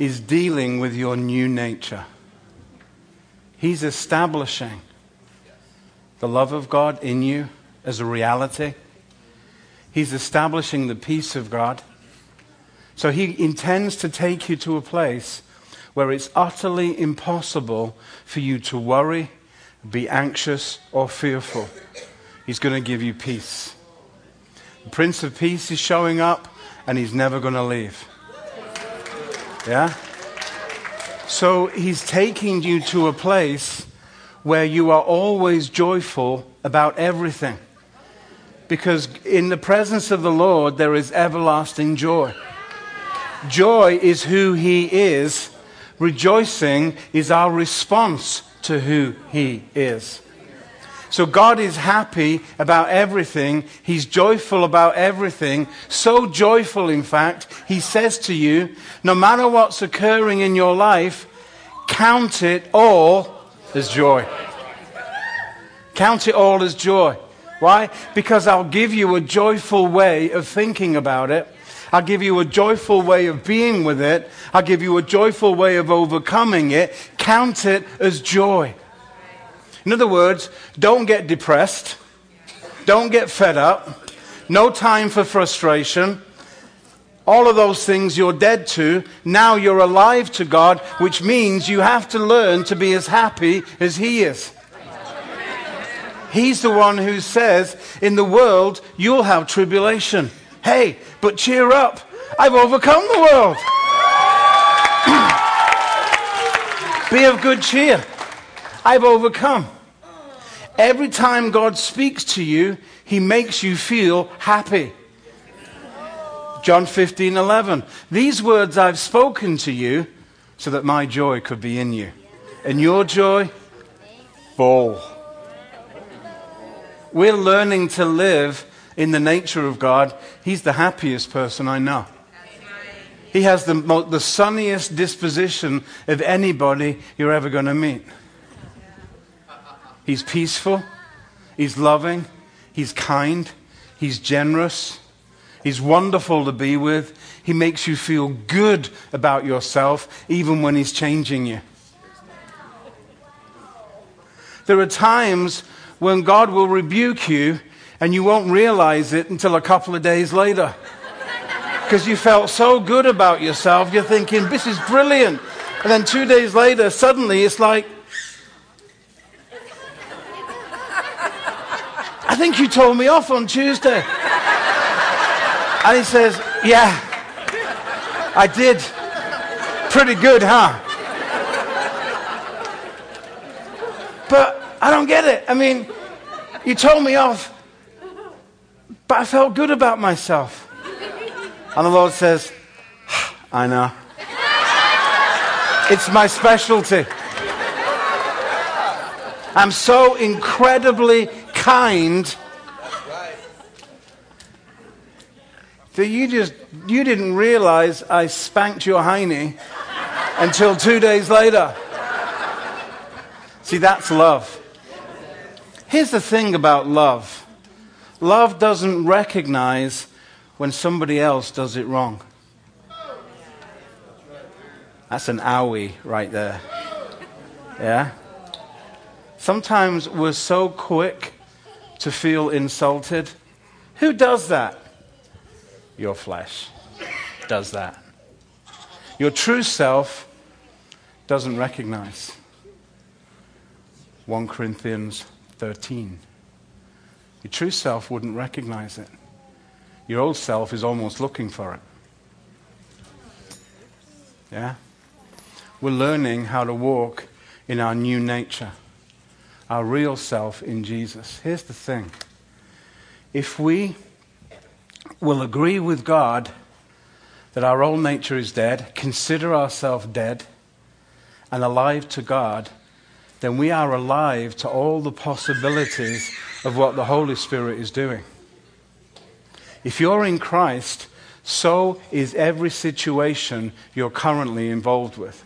is dealing with your new nature. He's establishing the love of God in you as a reality. He's establishing the peace of God. So he intends to take you to a place where it's utterly impossible for you to worry, be anxious, or fearful. He's going to give you peace. The Prince of Peace is showing up, and he's never going to leave. Yeah? So he's taking you to a place where you are always joyful about everything. Because in the presence of the Lord, there is everlasting joy. Joy is who He is. Rejoicing is our response to who He is. So God is happy about everything. He's joyful about everything. So joyful, in fact, He says to you, no matter what's occurring in your life, count it all as joy. Count it all as joy. Why? Because I'll give you a joyful way of thinking about it I'll give you a joyful way of being with it. I'll give you a joyful way of overcoming it. Count it as joy. In other words, don't get depressed. Don't get fed up. No time for frustration. All of those things you're dead to. Now you're alive to God, which means you have to learn to be as happy as He is. He's the one who says, In the world, you'll have tribulation. Hey, but cheer up. I've overcome the world. Be of good cheer. I've overcome. Every time God speaks to you, he makes you feel happy. John 15, 11. These words I've spoken to you so that my joy could be in you. And your joy, full. We're learning to live in the nature of God, he's the happiest person I know. He has the, the sunniest disposition of anybody you're ever going to meet. He's peaceful, he's loving, he's kind, he's generous, he's wonderful to be with. He makes you feel good about yourself even when he's changing you. There are times when God will rebuke you and you won't realize it until a couple of days later. Because you felt so good about yourself, you're thinking, this is brilliant. And then two days later, suddenly it's like, think you told me off on Tuesday. And he says, Yeah, I did. Pretty good, huh? But I don't get it. I mean, you told me off but I felt good about myself. And the Lord says, I know. It's my specialty. I'm so incredibly kind that you just you didn't realize I spanked your hiney until two days later. See, that's love. Here's the thing about love. Love doesn't recognize when somebody else does it wrong. That's an owie right there. Yeah? Sometimes we're so quick to feel insulted. Who does that? Your flesh does that. Your true self doesn't recognize. 1 Corinthians 13. Your true self wouldn't recognize it. Your old self is almost looking for it. Yeah? We're learning how to walk in our new nature, our real self in Jesus. Here's the thing if we will agree with God that our old nature is dead, consider ourselves dead, and alive to God, then we are alive to all the possibilities of what the Holy Spirit is doing. If you're in Christ, so is every situation you're currently involved with.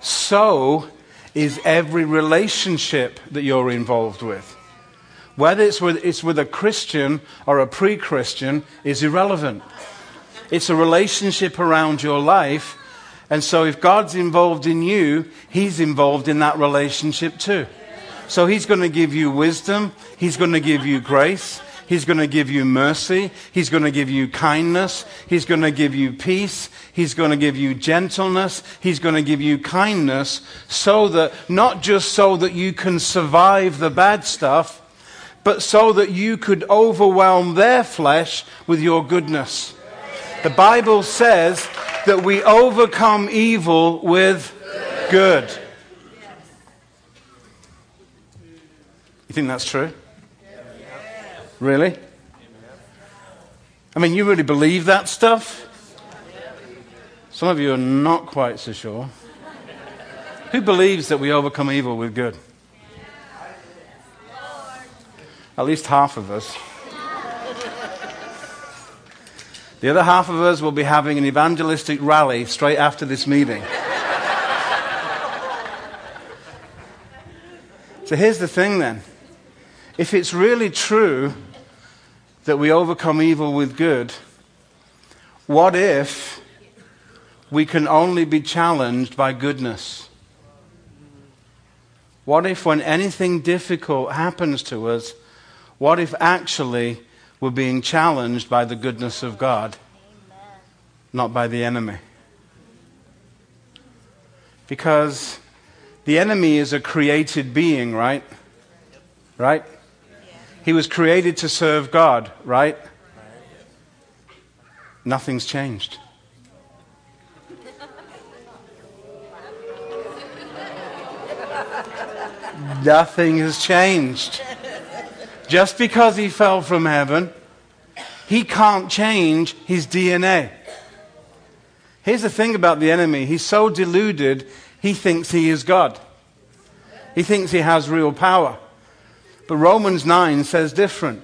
So is every relationship that you're involved with. Whether it's with, it's with a Christian or a pre Christian is irrelevant. It's a relationship around your life. And so if God's involved in you, He's involved in that relationship too. So He's going to give you wisdom. He's going to give you grace. He's going to give you mercy. He's going to give you kindness. He's going to give you peace. He's going to give you gentleness. He's going to give you kindness so that, not just so that you can survive the bad stuff, but so that you could overwhelm their flesh with your goodness. The Bible says that we overcome evil with good. You think that's true? Really? I mean, you really believe that stuff? Some of you are not quite so sure. Who believes that we overcome evil with good? At least half of us. The other half of us will be having an evangelistic rally straight after this meeting. so here's the thing then. If it's really true that we overcome evil with good, what if we can only be challenged by goodness? What if, when anything difficult happens to us, what if actually we're being challenged by the goodness of God, not by the enemy? Because the enemy is a created being, right? Right? He was created to serve God, right? Nothing's changed. Nothing has changed. Just because he fell from heaven, he can't change his DNA. Here's the thing about the enemy he's so deluded, he thinks he is God. He thinks he has real power. But Romans 9 says different.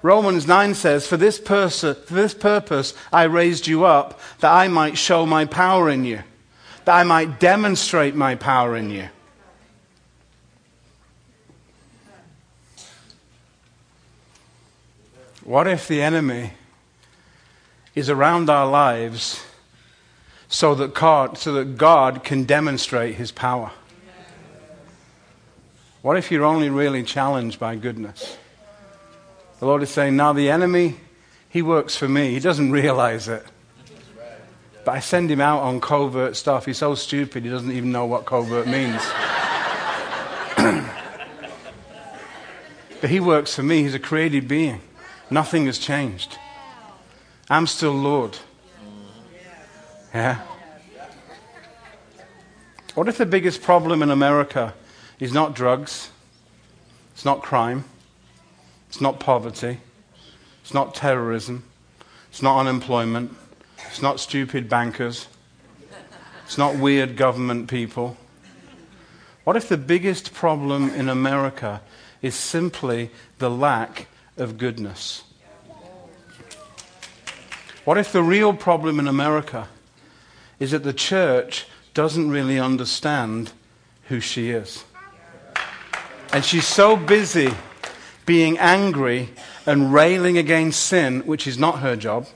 Romans 9 says, for this, pers- for this purpose I raised you up, that I might show my power in you, that I might demonstrate my power in you. What if the enemy is around our lives so that God, so that God can demonstrate his power? What if you're only really challenged by goodness? The Lord is saying, now the enemy, he works for me. He doesn't realize it. But I send him out on covert stuff. He's so stupid, he doesn't even know what covert means. but he works for me. He's a created being. Nothing has changed. I'm still Lord. Yeah? What if the biggest problem in America is not drugs, it's not crime, it's not poverty, it's not terrorism, it's not unemployment, it's not stupid bankers, it's not weird government people. What if the biggest problem in America is simply the lack of goodness? What if the real problem in America is that the church doesn't really understand who she is? And she's so busy being angry and railing against sin, which is not her job,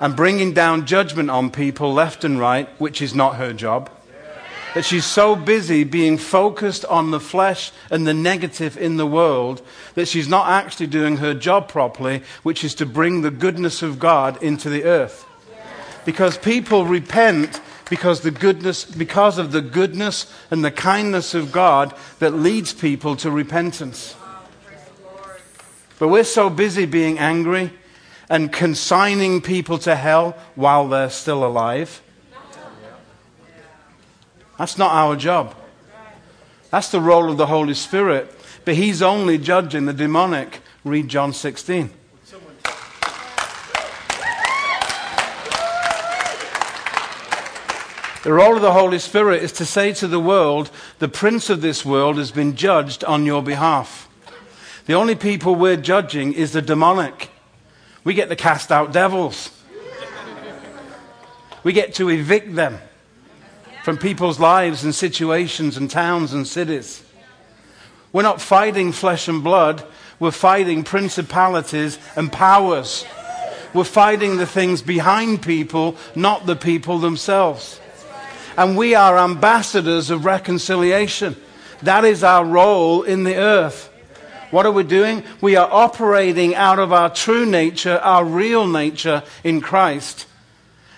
and bringing down judgment on people left and right, which is not her job, that she's so busy being focused on the flesh and the negative in the world that she's not actually doing her job properly, which is to bring the goodness of God into the earth. Because people repent because, the goodness, because of the goodness and the kindness of God that leads people to repentance. But we're so busy being angry and consigning people to hell while they're still alive. That's not our job. That's the role of the Holy Spirit. But He's only judging the demonic. Read John 16. The role of the Holy Spirit is to say to the world, the prince of this world has been judged on your behalf. The only people we're judging is the demonic. We get to cast out devils. We get to evict them from people's lives and situations and towns and cities. We're not fighting flesh and blood, we're fighting principalities and powers. We're fighting the things behind people, not the people themselves. And we are ambassadors of reconciliation. That is our role in the earth. What are we doing? We are operating out of our true nature, our real nature in Christ.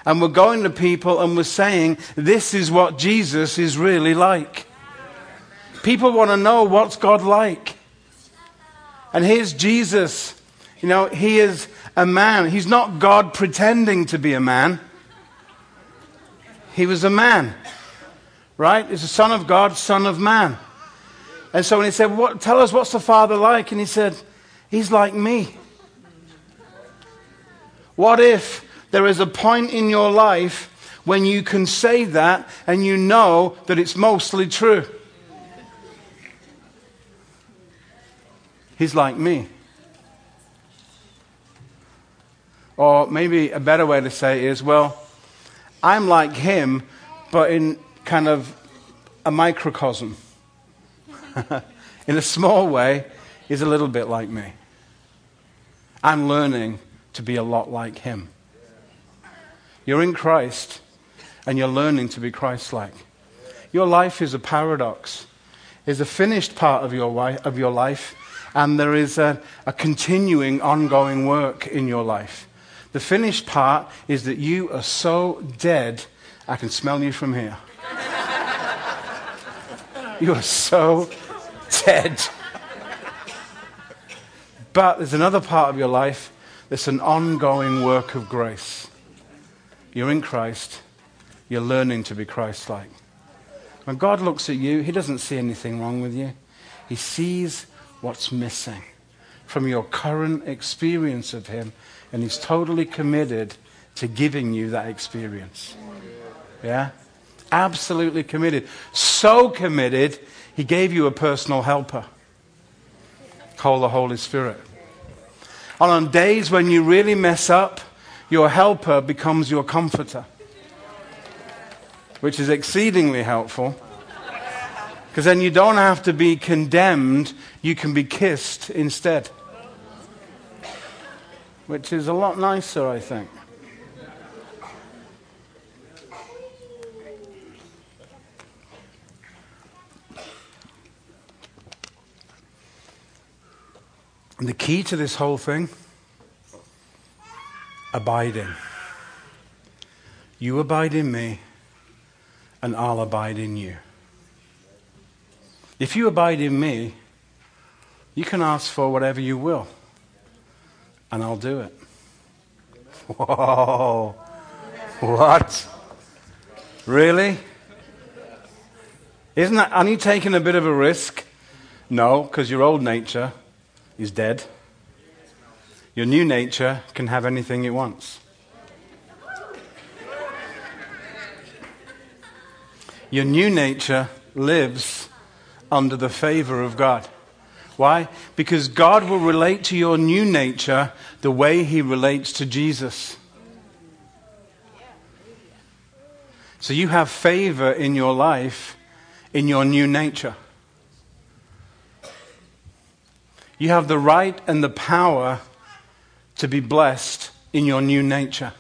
And we're going to people and we're saying, this is what Jesus is really like. People want to know what's God like. And here's Jesus. You know, he is a man. He's not God pretending to be a man. He was a man, right? He's the Son of God, Son of Man. And so when he said, what, Tell us what's the Father like? And he said, He's like me. What if there is a point in your life when you can say that and you know that it's mostly true? He's like me. Or maybe a better way to say is, well, I'm like him, but in kind of a microcosm. in a small way, he's a little bit like me. I'm learning to be a lot like him. You're in Christ, and you're learning to be Christ like. Your life is a paradox. is a finished part of your, of your life, and there is a, a continuing, ongoing work in your life. The finished part is that you are so dead, I can smell you from here. you are so dead. But there's another part of your life that's an ongoing work of grace. You're in Christ, you're learning to be Christ like. When God looks at you, He doesn't see anything wrong with you, He sees what's missing from your current experience of Him and He's totally committed to giving you that experience. Yeah? Absolutely committed. So committed, He gave you a personal helper called the Holy Spirit. And on days when you really mess up, your helper becomes your comforter, which is exceedingly helpful. Because then you don't have to be condemned, you can be kissed instead which is a lot nicer, I think. And the key to this whole thing abiding. You abide in me, and I'll abide in you. If you abide in me, you can ask for whatever you will and I'll do it. Whoa. What? Really? Isn't that, are you taking a bit of a risk? No, because your old nature is dead. Your new nature can have anything it wants. Your new nature lives under the favor of God. Why? Because God will relate to your new nature the way he relates to Jesus. So you have favor in your life in your new nature. You have the right and the power to be blessed in your new nature.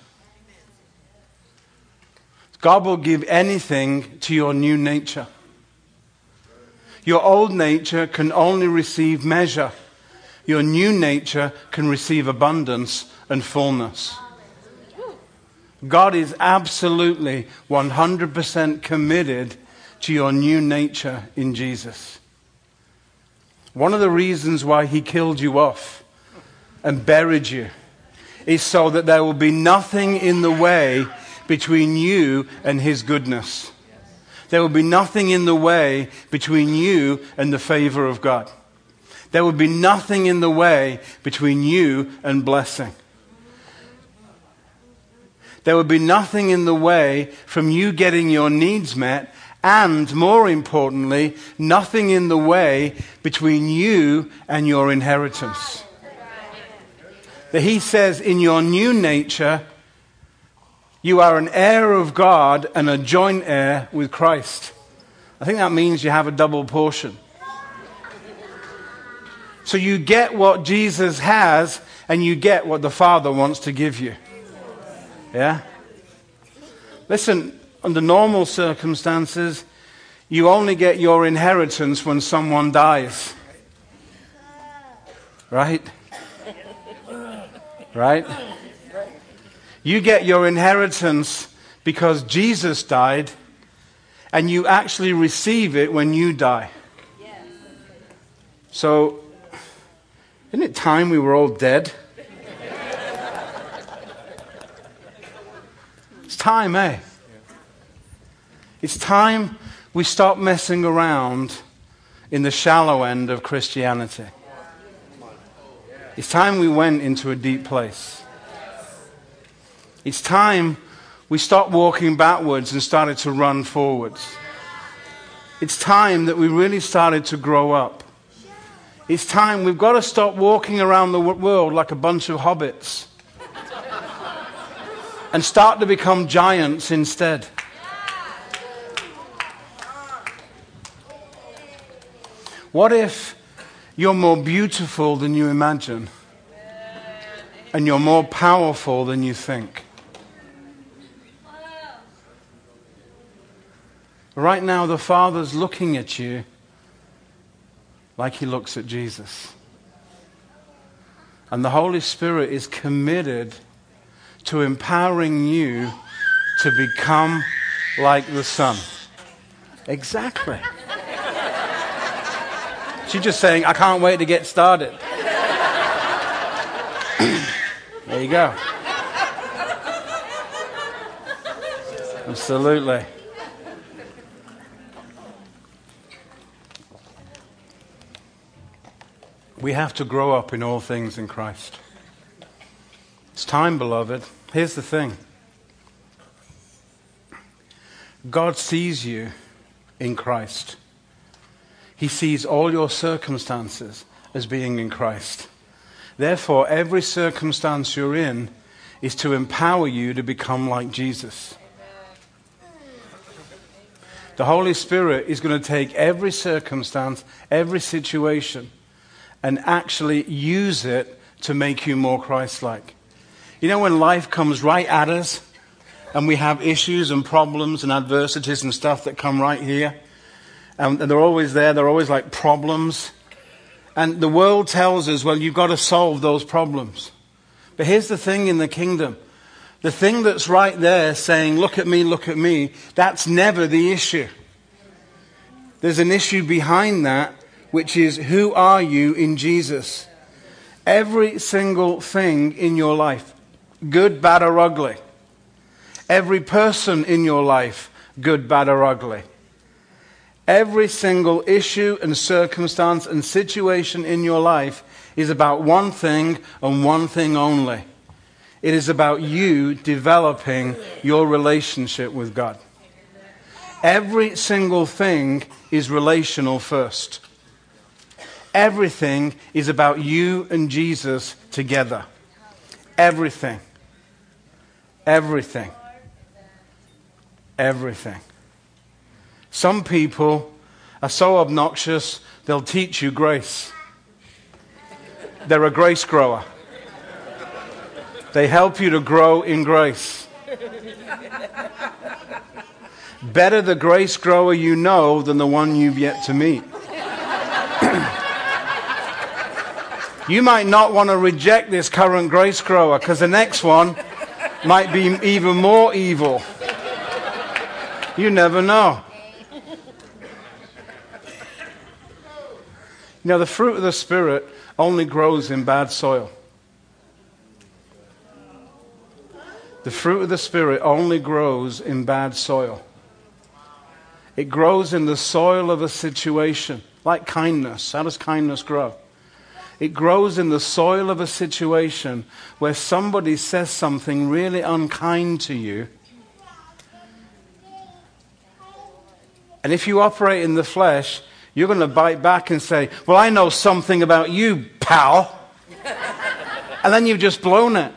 God will give anything to your new nature. Your old nature can only receive measure. Your new nature can receive abundance and fullness. God is absolutely 100% committed to your new nature in Jesus. One of the reasons why he killed you off and buried you is so that there will be nothing in the way between you and his goodness. There would be nothing in the way between you and the favor of God. There would be nothing in the way between you and blessing. There would be nothing in the way from you getting your needs met, and more importantly, nothing in the way between you and your inheritance. That he says, in your new nature, you are an heir of God and a joint heir with Christ. I think that means you have a double portion. So you get what Jesus has, and you get what the Father wants to give you. Yeah? Listen, under normal circumstances, you only get your inheritance when someone dies. Right? Right? You get your inheritance because Jesus died, and you actually receive it when you die. So, isn't it time we were all dead? It's time, eh? It's time we stop messing around in the shallow end of Christianity. It's time we went into a deep place. It's time we stopped walking backwards and started to run forwards. It's time that we really started to grow up. It's time we've got to stop walking around the world like a bunch of hobbits and start to become giants instead. What if you're more beautiful than you imagine and you're more powerful than you think? Right now, the Father's looking at you like he looks at Jesus. And the Holy Spirit is committed to empowering you to become like the Son. Exactly. She's just saying, I can't wait to get started. there you go. Absolutely. We have to grow up in all things in Christ. It's time, beloved. Here's the thing God sees you in Christ, He sees all your circumstances as being in Christ. Therefore, every circumstance you're in is to empower you to become like Jesus. The Holy Spirit is going to take every circumstance, every situation, and actually use it to make you more Christ like. You know, when life comes right at us and we have issues and problems and adversities and stuff that come right here, um, and they're always there, they're always like problems. And the world tells us, well, you've got to solve those problems. But here's the thing in the kingdom the thing that's right there saying, look at me, look at me, that's never the issue. There's an issue behind that, which is who are you in Jesus? Every single thing in your life, good, bad, or ugly. Every person in your life, good, bad, or ugly. Every single issue and circumstance and situation in your life is about one thing and one thing only. It is about you developing your relationship with God. Every single thing is relational first. Everything is about you and Jesus together. Everything. Everything. Everything. Some people are so obnoxious, they'll teach you grace. They're a grace grower. They help you to grow in grace. Better the grace grower you know than the one you've yet to meet. You might not want to reject this current grace grower because the next one might be even more evil. You never know. Know, the fruit of the Spirit only grows in bad soil. The fruit of the Spirit only grows in bad soil. It grows in the soil of a situation, like kindness. How does kindness grow? It grows in the soil of a situation where somebody says something really unkind to you. And if you operate in the flesh, you're going to bite back and say, Well, I know something about you, pal. and then you've just blown it.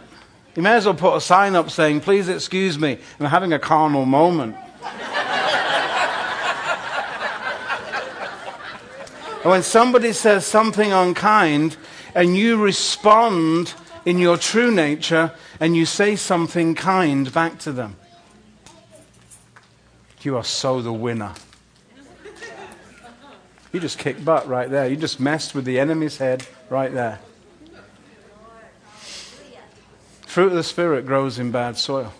You may as well put a sign up saying, Please excuse me, I'm having a carnal moment. And when somebody says something unkind and you respond in your true nature and you say something kind back to them, you are so the winner. You just kicked butt right there. You just messed with the enemy's head right there. Fruit of the Spirit grows in bad soil.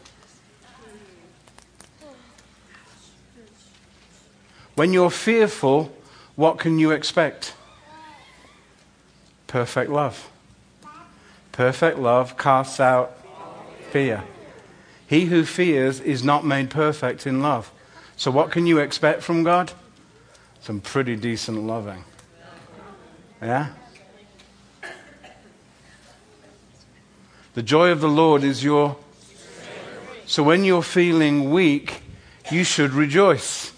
When you're fearful, what can you expect? Perfect love. Perfect love casts out fear. He who fears is not made perfect in love. So, what can you expect from God? some pretty decent loving. Yeah? The joy of the Lord is your. So when you're feeling weak, you should rejoice.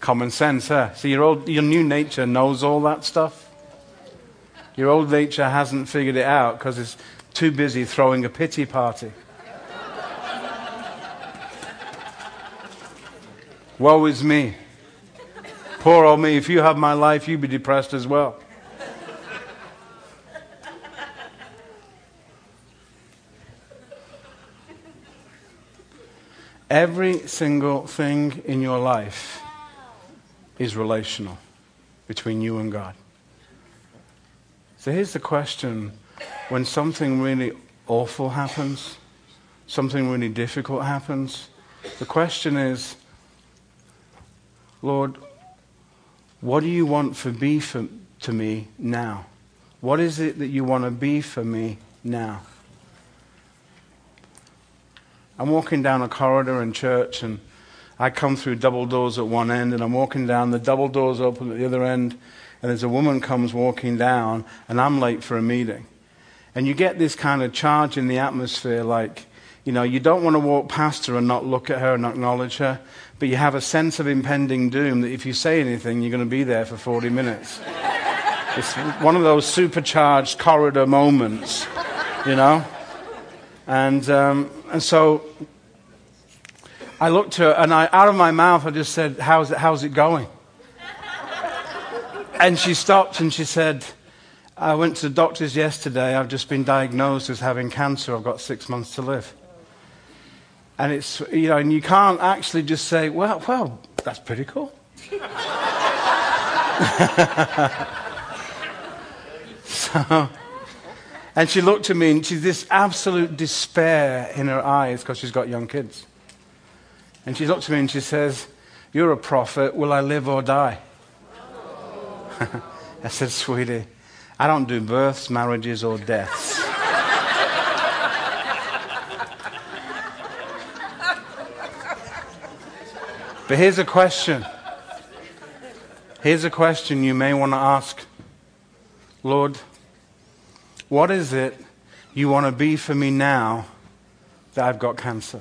Common sense, huh? So your, old, your new nature knows all that stuff. Your old nature hasn't figured it out because it's too busy throwing a pity party. Woe is me. Poor old me, if you have my life, you'd be depressed as well. Every single thing in your life is relational between you and God. So here's the question when something really awful happens, something really difficult happens, the question is, Lord, what do you want for be for, to me now? What is it that you want to be for me now? I'm walking down a corridor in church and I come through double doors at one end and I'm walking down, the double doors open at the other end, and there's a woman comes walking down and I'm late for a meeting. And you get this kind of charge in the atmosphere like, you know, you don't want to walk past her and not look at her and acknowledge her, but you have a sense of impending doom that if you say anything, you're going to be there for 40 minutes. it's one of those supercharged corridor moments, you know? And, um, and so I looked at her, and I, out of my mouth, I just said, how's it, how's it going? and she stopped and she said, I went to the doctors yesterday. I've just been diagnosed as having cancer. I've got six months to live. And it's, you know, and you can't actually just say, well, well, that's pretty cool. so, and she looked at me and she's this absolute despair in her eyes because she's got young kids. And she looked at me and she says, You're a prophet. Will I live or die? I said, Sweetie, I don't do births, marriages, or deaths. But here's a question. Here's a question you may want to ask Lord, what is it you want to be for me now that I've got cancer?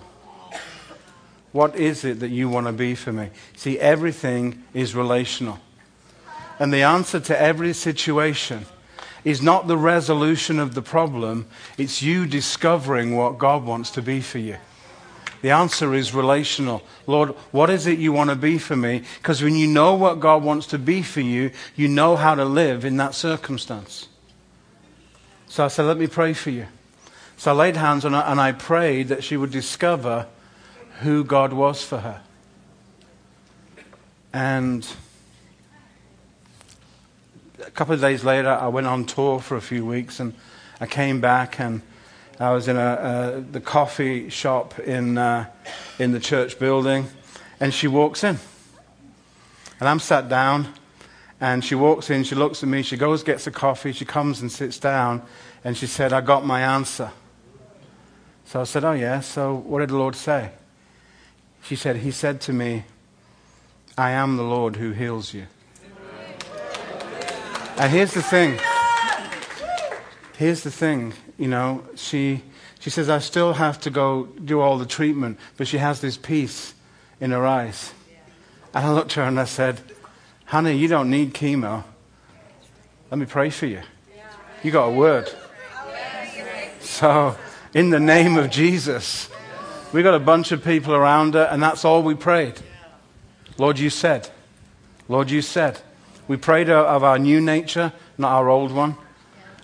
What is it that you want to be for me? See, everything is relational. And the answer to every situation is not the resolution of the problem, it's you discovering what God wants to be for you. The answer is relational. Lord, what is it you want to be for me? Because when you know what God wants to be for you, you know how to live in that circumstance. So I said, Let me pray for you. So I laid hands on her and I prayed that she would discover who God was for her. And a couple of days later, I went on tour for a few weeks and I came back and I was in a, uh, the coffee shop in, uh, in the church building, and she walks in. And I'm sat down, and she walks in, she looks at me, she goes, gets a coffee, she comes and sits down, and she said, I got my answer. So I said, Oh, yeah, so what did the Lord say? She said, He said to me, I am the Lord who heals you. And here's the thing. Here's the thing, you know, she, she says, I still have to go do all the treatment, but she has this peace in her eyes. And I looked at her and I said, Honey, you don't need chemo. Let me pray for you. You got a word. So, in the name of Jesus, we got a bunch of people around her, and that's all we prayed. Lord, you said. Lord, you said. We prayed of our new nature, not our old one.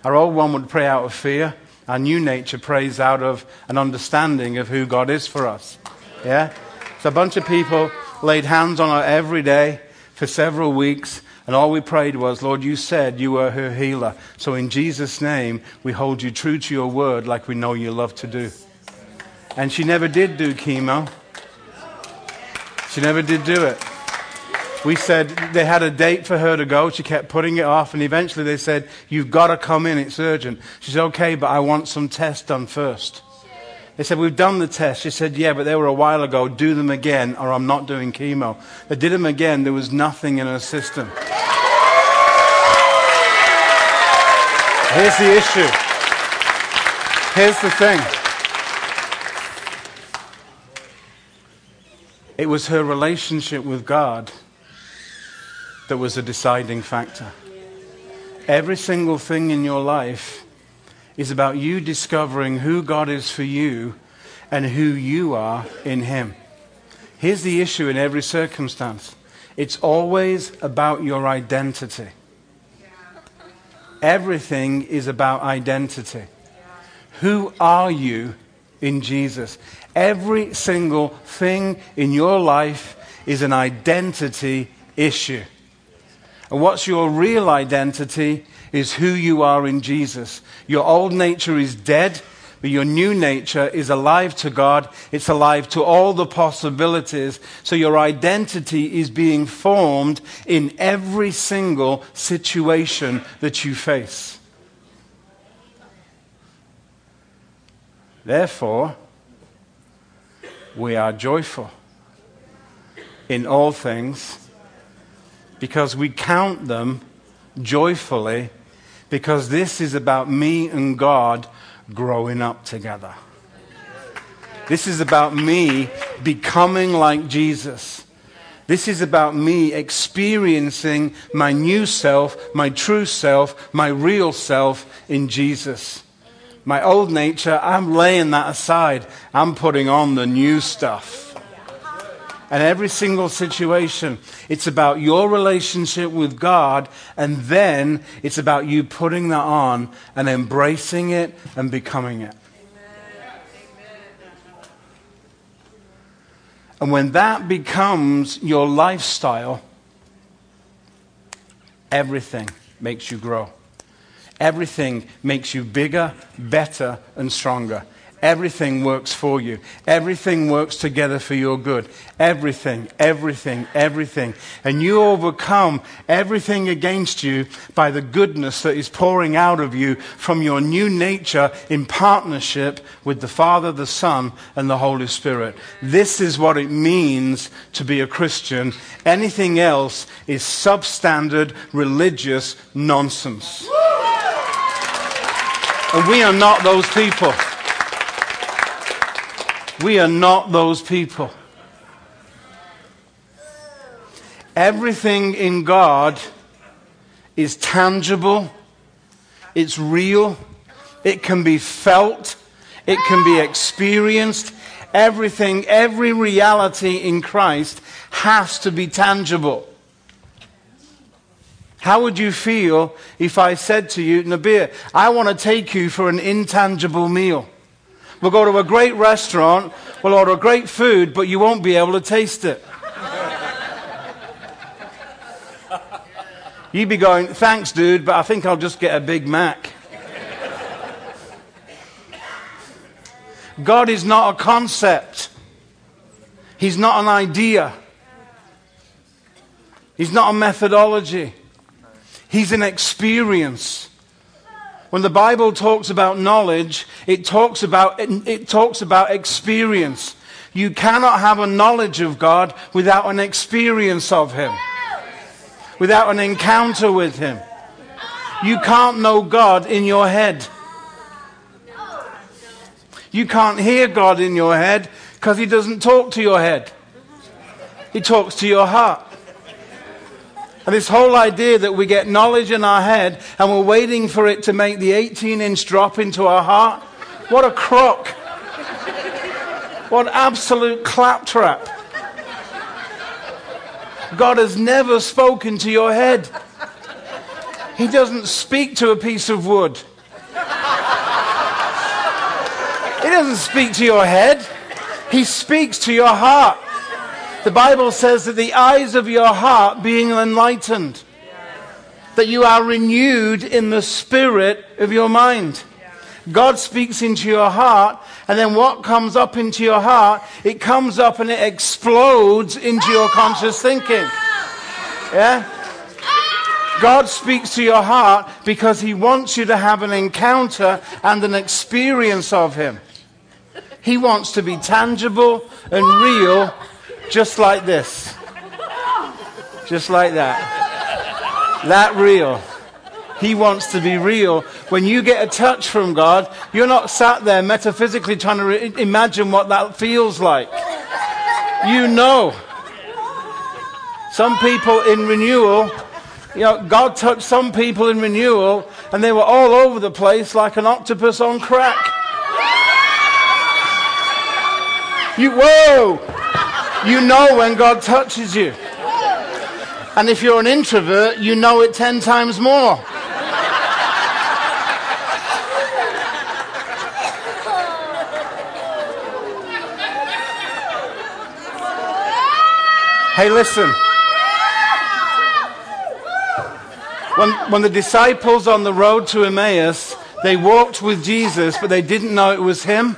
Our old one would pray out of fear. Our new nature prays out of an understanding of who God is for us. Yeah? So a bunch of people laid hands on her every day for several weeks, and all we prayed was, Lord, you said you were her healer. So in Jesus' name, we hold you true to your word like we know you love to do. And she never did do chemo. She never did do it. We said they had a date for her to go. She kept putting it off, and eventually they said, You've got to come in, it's urgent. She said, Okay, but I want some tests done first. They said, We've done the tests. She said, Yeah, but they were a while ago. Do them again, or I'm not doing chemo. They did them again. There was nothing in her system. Here's the issue. Here's the thing. It was her relationship with God that was a deciding factor. Every single thing in your life is about you discovering who God is for you and who you are in Him. Here's the issue in every circumstance it's always about your identity. Everything is about identity. Who are you in Jesus? Every single thing in your life is an identity issue. And what's your real identity is who you are in Jesus. Your old nature is dead, but your new nature is alive to God. It's alive to all the possibilities. So your identity is being formed in every single situation that you face. Therefore, we are joyful in all things because we count them joyfully because this is about me and God growing up together. This is about me becoming like Jesus. This is about me experiencing my new self, my true self, my real self in Jesus. My old nature, I'm laying that aside. I'm putting on the new stuff. And every single situation, it's about your relationship with God, and then it's about you putting that on and embracing it and becoming it. And when that becomes your lifestyle, everything makes you grow. Everything makes you bigger, better, and stronger. Everything works for you. Everything works together for your good. Everything, everything, everything. And you overcome everything against you by the goodness that is pouring out of you from your new nature in partnership with the Father, the Son, and the Holy Spirit. This is what it means to be a Christian. Anything else is substandard religious nonsense. And we are not those people. We are not those people. Everything in God is tangible, it's real, it can be felt, it can be experienced. Everything, every reality in Christ has to be tangible. How would you feel if I said to you, Nabir, I want to take you for an intangible meal? We'll go to a great restaurant, we'll order great food, but you won't be able to taste it. You'd be going, thanks, dude, but I think I'll just get a Big Mac. God is not a concept. He's not an idea. He's not a methodology. He's an experience. When the Bible talks about knowledge, it talks about, it, talks about experience. You cannot have a knowledge of God without an experience of Him, without an encounter with Him. You can't know God in your head. You can't hear God in your head because He doesn't talk to your head, He talks to your heart. And this whole idea that we get knowledge in our head and we're waiting for it to make the 18 inch drop into our heart, what a crock. What absolute claptrap. God has never spoken to your head. He doesn't speak to a piece of wood. He doesn't speak to your head. He speaks to your heart. The Bible says that the eyes of your heart being enlightened, that you are renewed in the spirit of your mind. God speaks into your heart, and then what comes up into your heart, it comes up and it explodes into your conscious thinking. Yeah? God speaks to your heart because He wants you to have an encounter and an experience of Him. He wants to be tangible and real just like this. Just like that. That real. He wants to be real. When you get a touch from God, you're not sat there metaphysically trying to re- imagine what that feels like. You know. Some people in renewal, you know, God touched some people in renewal and they were all over the place like an octopus on crack. You, whoa! You know when God touches you. And if you're an introvert, you know it ten times more. Hey, listen. When, when the disciples on the road to Emmaus, they walked with Jesus, but they didn't know it was him.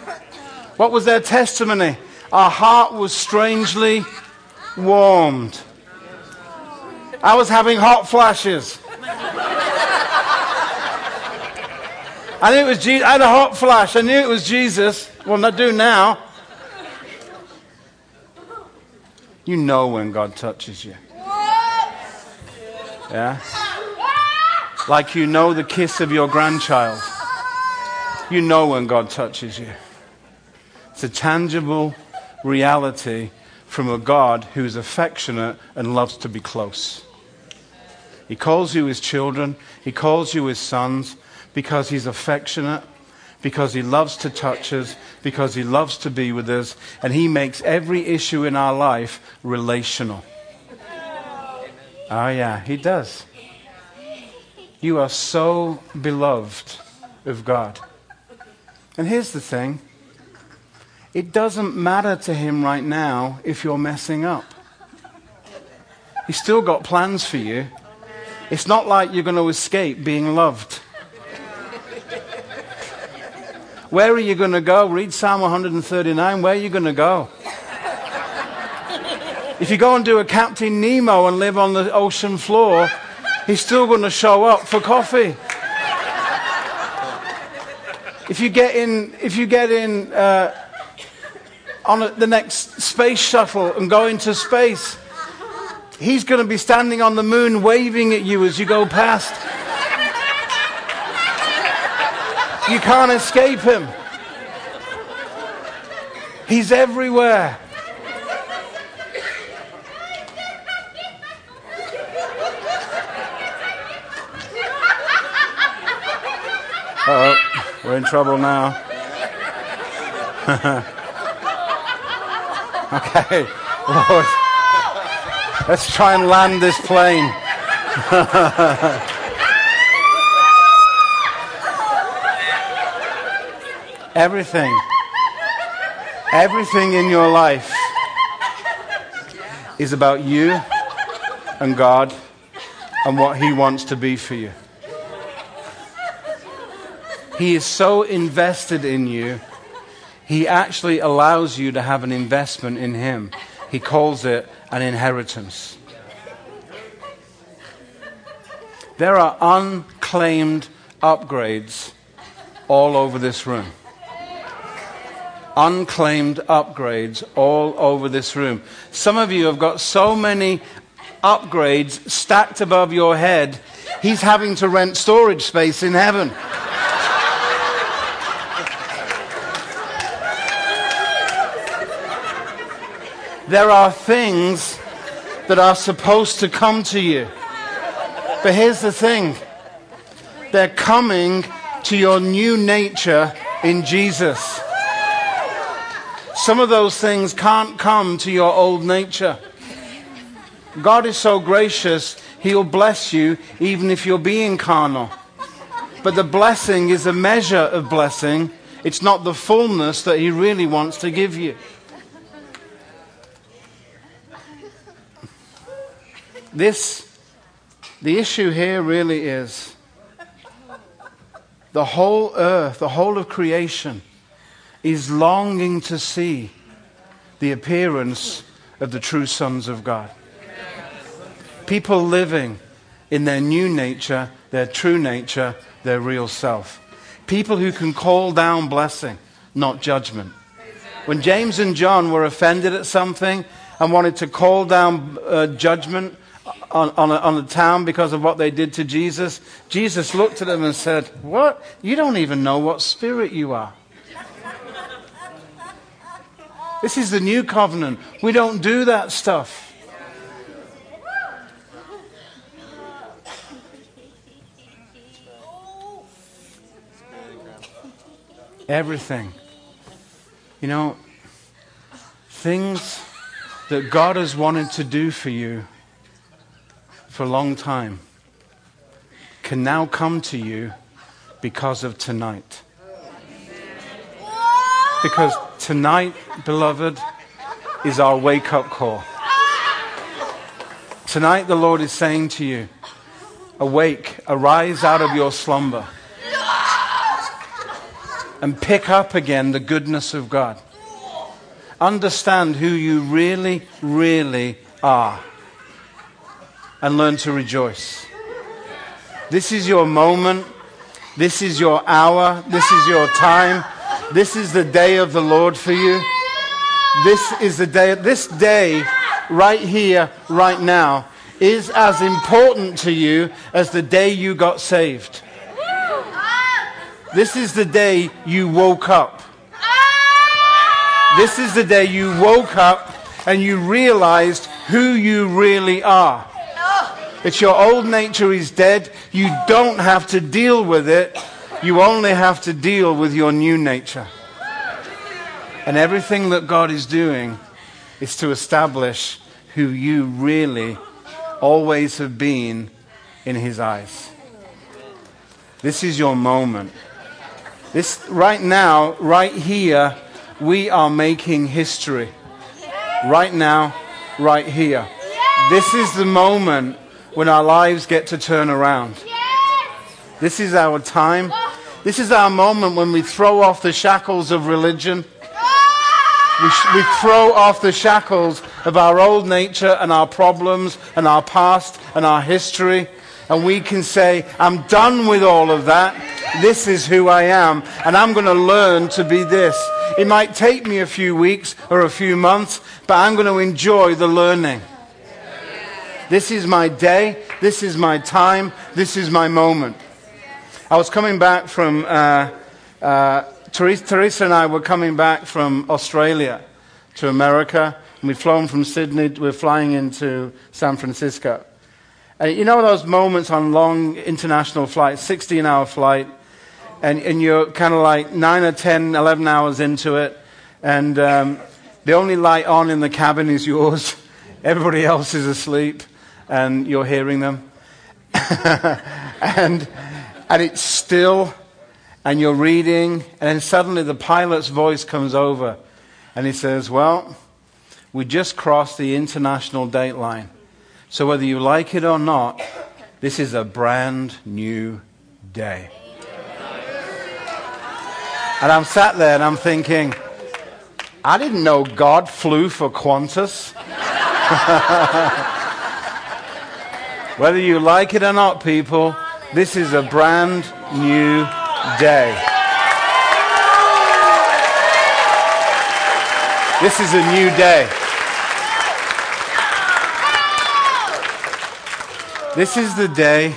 What was their testimony? Our heart was strangely warmed. I was having hot flashes. I knew it was Jesus. I had a hot flash. I knew it was Jesus. Well, I do now. You know when God touches you. Yeah? Like you know the kiss of your grandchild. You know when God touches you. It's a tangible reality from a God who is affectionate and loves to be close. He calls you his children, he calls you his sons because he's affectionate, because he loves to touch us, because he loves to be with us, and he makes every issue in our life relational. Oh, yeah, he does. You are so beloved of God. And here's the thing it doesn't matter to him right now if you're messing up. He's still got plans for you. It's not like you're going to escape being loved. Where are you going to go? Read Psalm 139. Where are you going to go? If you go and do a Captain Nemo and live on the ocean floor, he's still going to show up for coffee. If you get in, if you get in uh, on the next space shuttle and go into space. He's going to be standing on the moon waving at you as you go past. You can't escape him. He's everywhere. oh, we're in trouble now. Okay, Lord, let's try and land this plane. everything, everything in your life is about you and God and what He wants to be for you. He is so invested in you He actually allows you to have an investment in Him. He calls it an inheritance. There are unclaimed upgrades all over this room. Unclaimed upgrades all over this room. Some of you have got so many upgrades stacked above your head, he's having to rent storage space in heaven. There are things that are supposed to come to you. But here's the thing they're coming to your new nature in Jesus. Some of those things can't come to your old nature. God is so gracious, He'll bless you even if you're being carnal. But the blessing is a measure of blessing, it's not the fullness that He really wants to give you. This, the issue here really is the whole earth, the whole of creation, is longing to see the appearance of the true sons of God. People living in their new nature, their true nature, their real self. People who can call down blessing, not judgment. When James and John were offended at something and wanted to call down uh, judgment on, on, a, on a town because of what they did to Jesus, Jesus looked at them and said, What? You don't even know what spirit you are. This is the new covenant. We don't do that stuff. Everything. You know, things that God has wanted to do for you for a long time can now come to you because of tonight. Because tonight, beloved, is our wake up call. Tonight, the Lord is saying to you, Awake, arise out of your slumber and pick up again the goodness of God. Understand who you really, really are and learn to rejoice. This is your moment. This is your hour. This is your time. This is the day of the Lord for you. This is the day, this day right here, right now, is as important to you as the day you got saved. This is the day you woke up. This is the day you woke up and you realized who you really are. It's your old nature is dead. You don't have to deal with it. You only have to deal with your new nature. And everything that God is doing is to establish who you really always have been in His eyes. This is your moment. This, right now, right here, we are making history. Right now, right here. This is the moment when our lives get to turn around. This is our time. This is our moment when we throw off the shackles of religion. Ah! We, sh- we, throw off the shackles of our old nature and our problems and our past and our history. And we can say, I'm done with all of that. This is who I am, and I'm going to learn to be this. It might take me a few weeks or a few months, but I'm going to enjoy the learning. This is my day. This is my time. This is my moment. I was coming back from, uh, uh, Teresa, Teresa, and I were coming back from Australia to America. And we'd flown from Sydney, we're flying into San Francisco. And you know those moments on long international flights, 16 hour flight, and, and you're kind of like 9 or 10, 11 hours into it, and um, the only light on in the cabin is yours. Everybody else is asleep, and you're hearing them. and, and it's still, and you're reading, and then suddenly the pilot's voice comes over, and he says, Well, we just crossed the international date line. So whether you like it or not, this is a brand new day. And I'm sat there and I'm thinking, I didn't know God flew for Qantas. Whether you like it or not, people, this is a brand new day. This is a new day. This is the day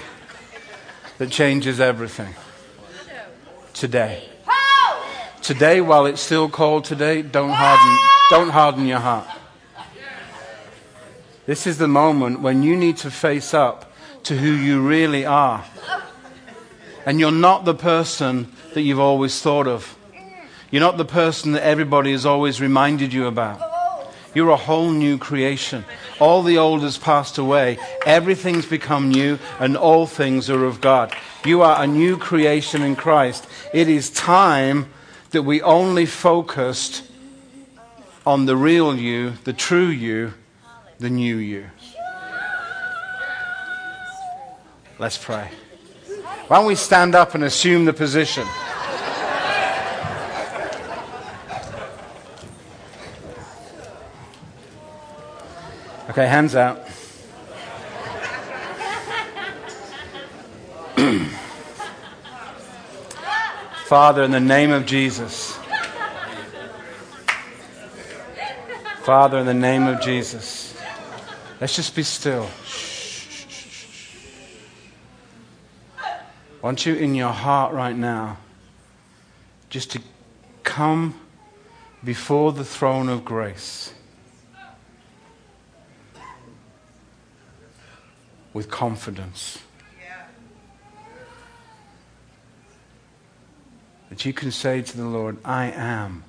that changes everything. Today. Today, while it's still cold today, don't harden, don't harden your heart. This is the moment when you need to face up to who you really are. And you're not the person that you've always thought of. You're not the person that everybody has always reminded you about. You're a whole new creation. All the old has passed away. Everything's become new, and all things are of God. You are a new creation in Christ. It is time that we only focused on the real you, the true you, the new you. Let's pray. Why don't we stand up and assume the position? Okay, hands out. Father, in the name of Jesus. Father, in the name of Jesus. Let's just be still. I want you in your heart right now just to come before the throne of grace with confidence. That you can say to the Lord, I am.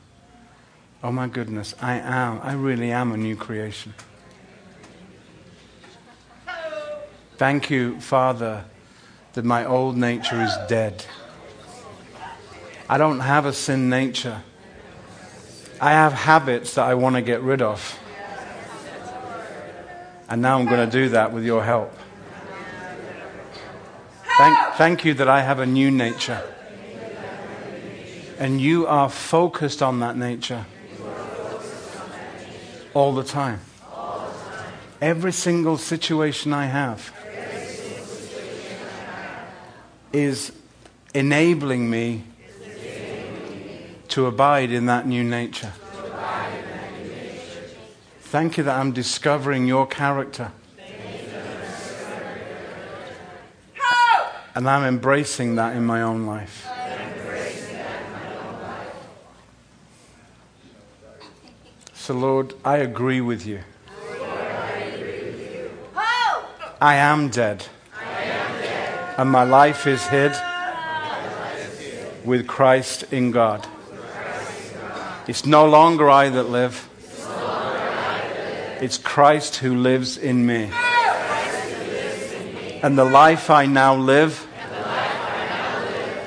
Oh my goodness, I am. I really am a new creation. Thank you, Father, that my old nature is dead. I don't have a sin nature. I have habits that I want to get rid of. And now I'm going to do that with your help. Thank, thank you that I have a new nature and you are focused on that nature all the time. Every single situation I have is enabling me to abide in that new nature. Thank you that I'm discovering your character. And I'm embracing that in my own life. So, Lord, I agree with you. I am dead. And my life is hid with Christ in God. It's no longer I that live, it's Christ who lives in me. And the life I now live,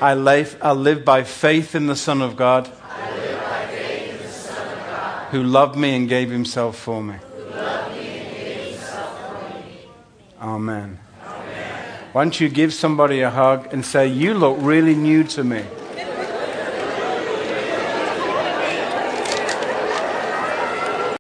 I live, I live by faith in the Son of God who loved me and gave himself for me. Amen. Amen. Why don't you give somebody a hug and say, You look really new to me?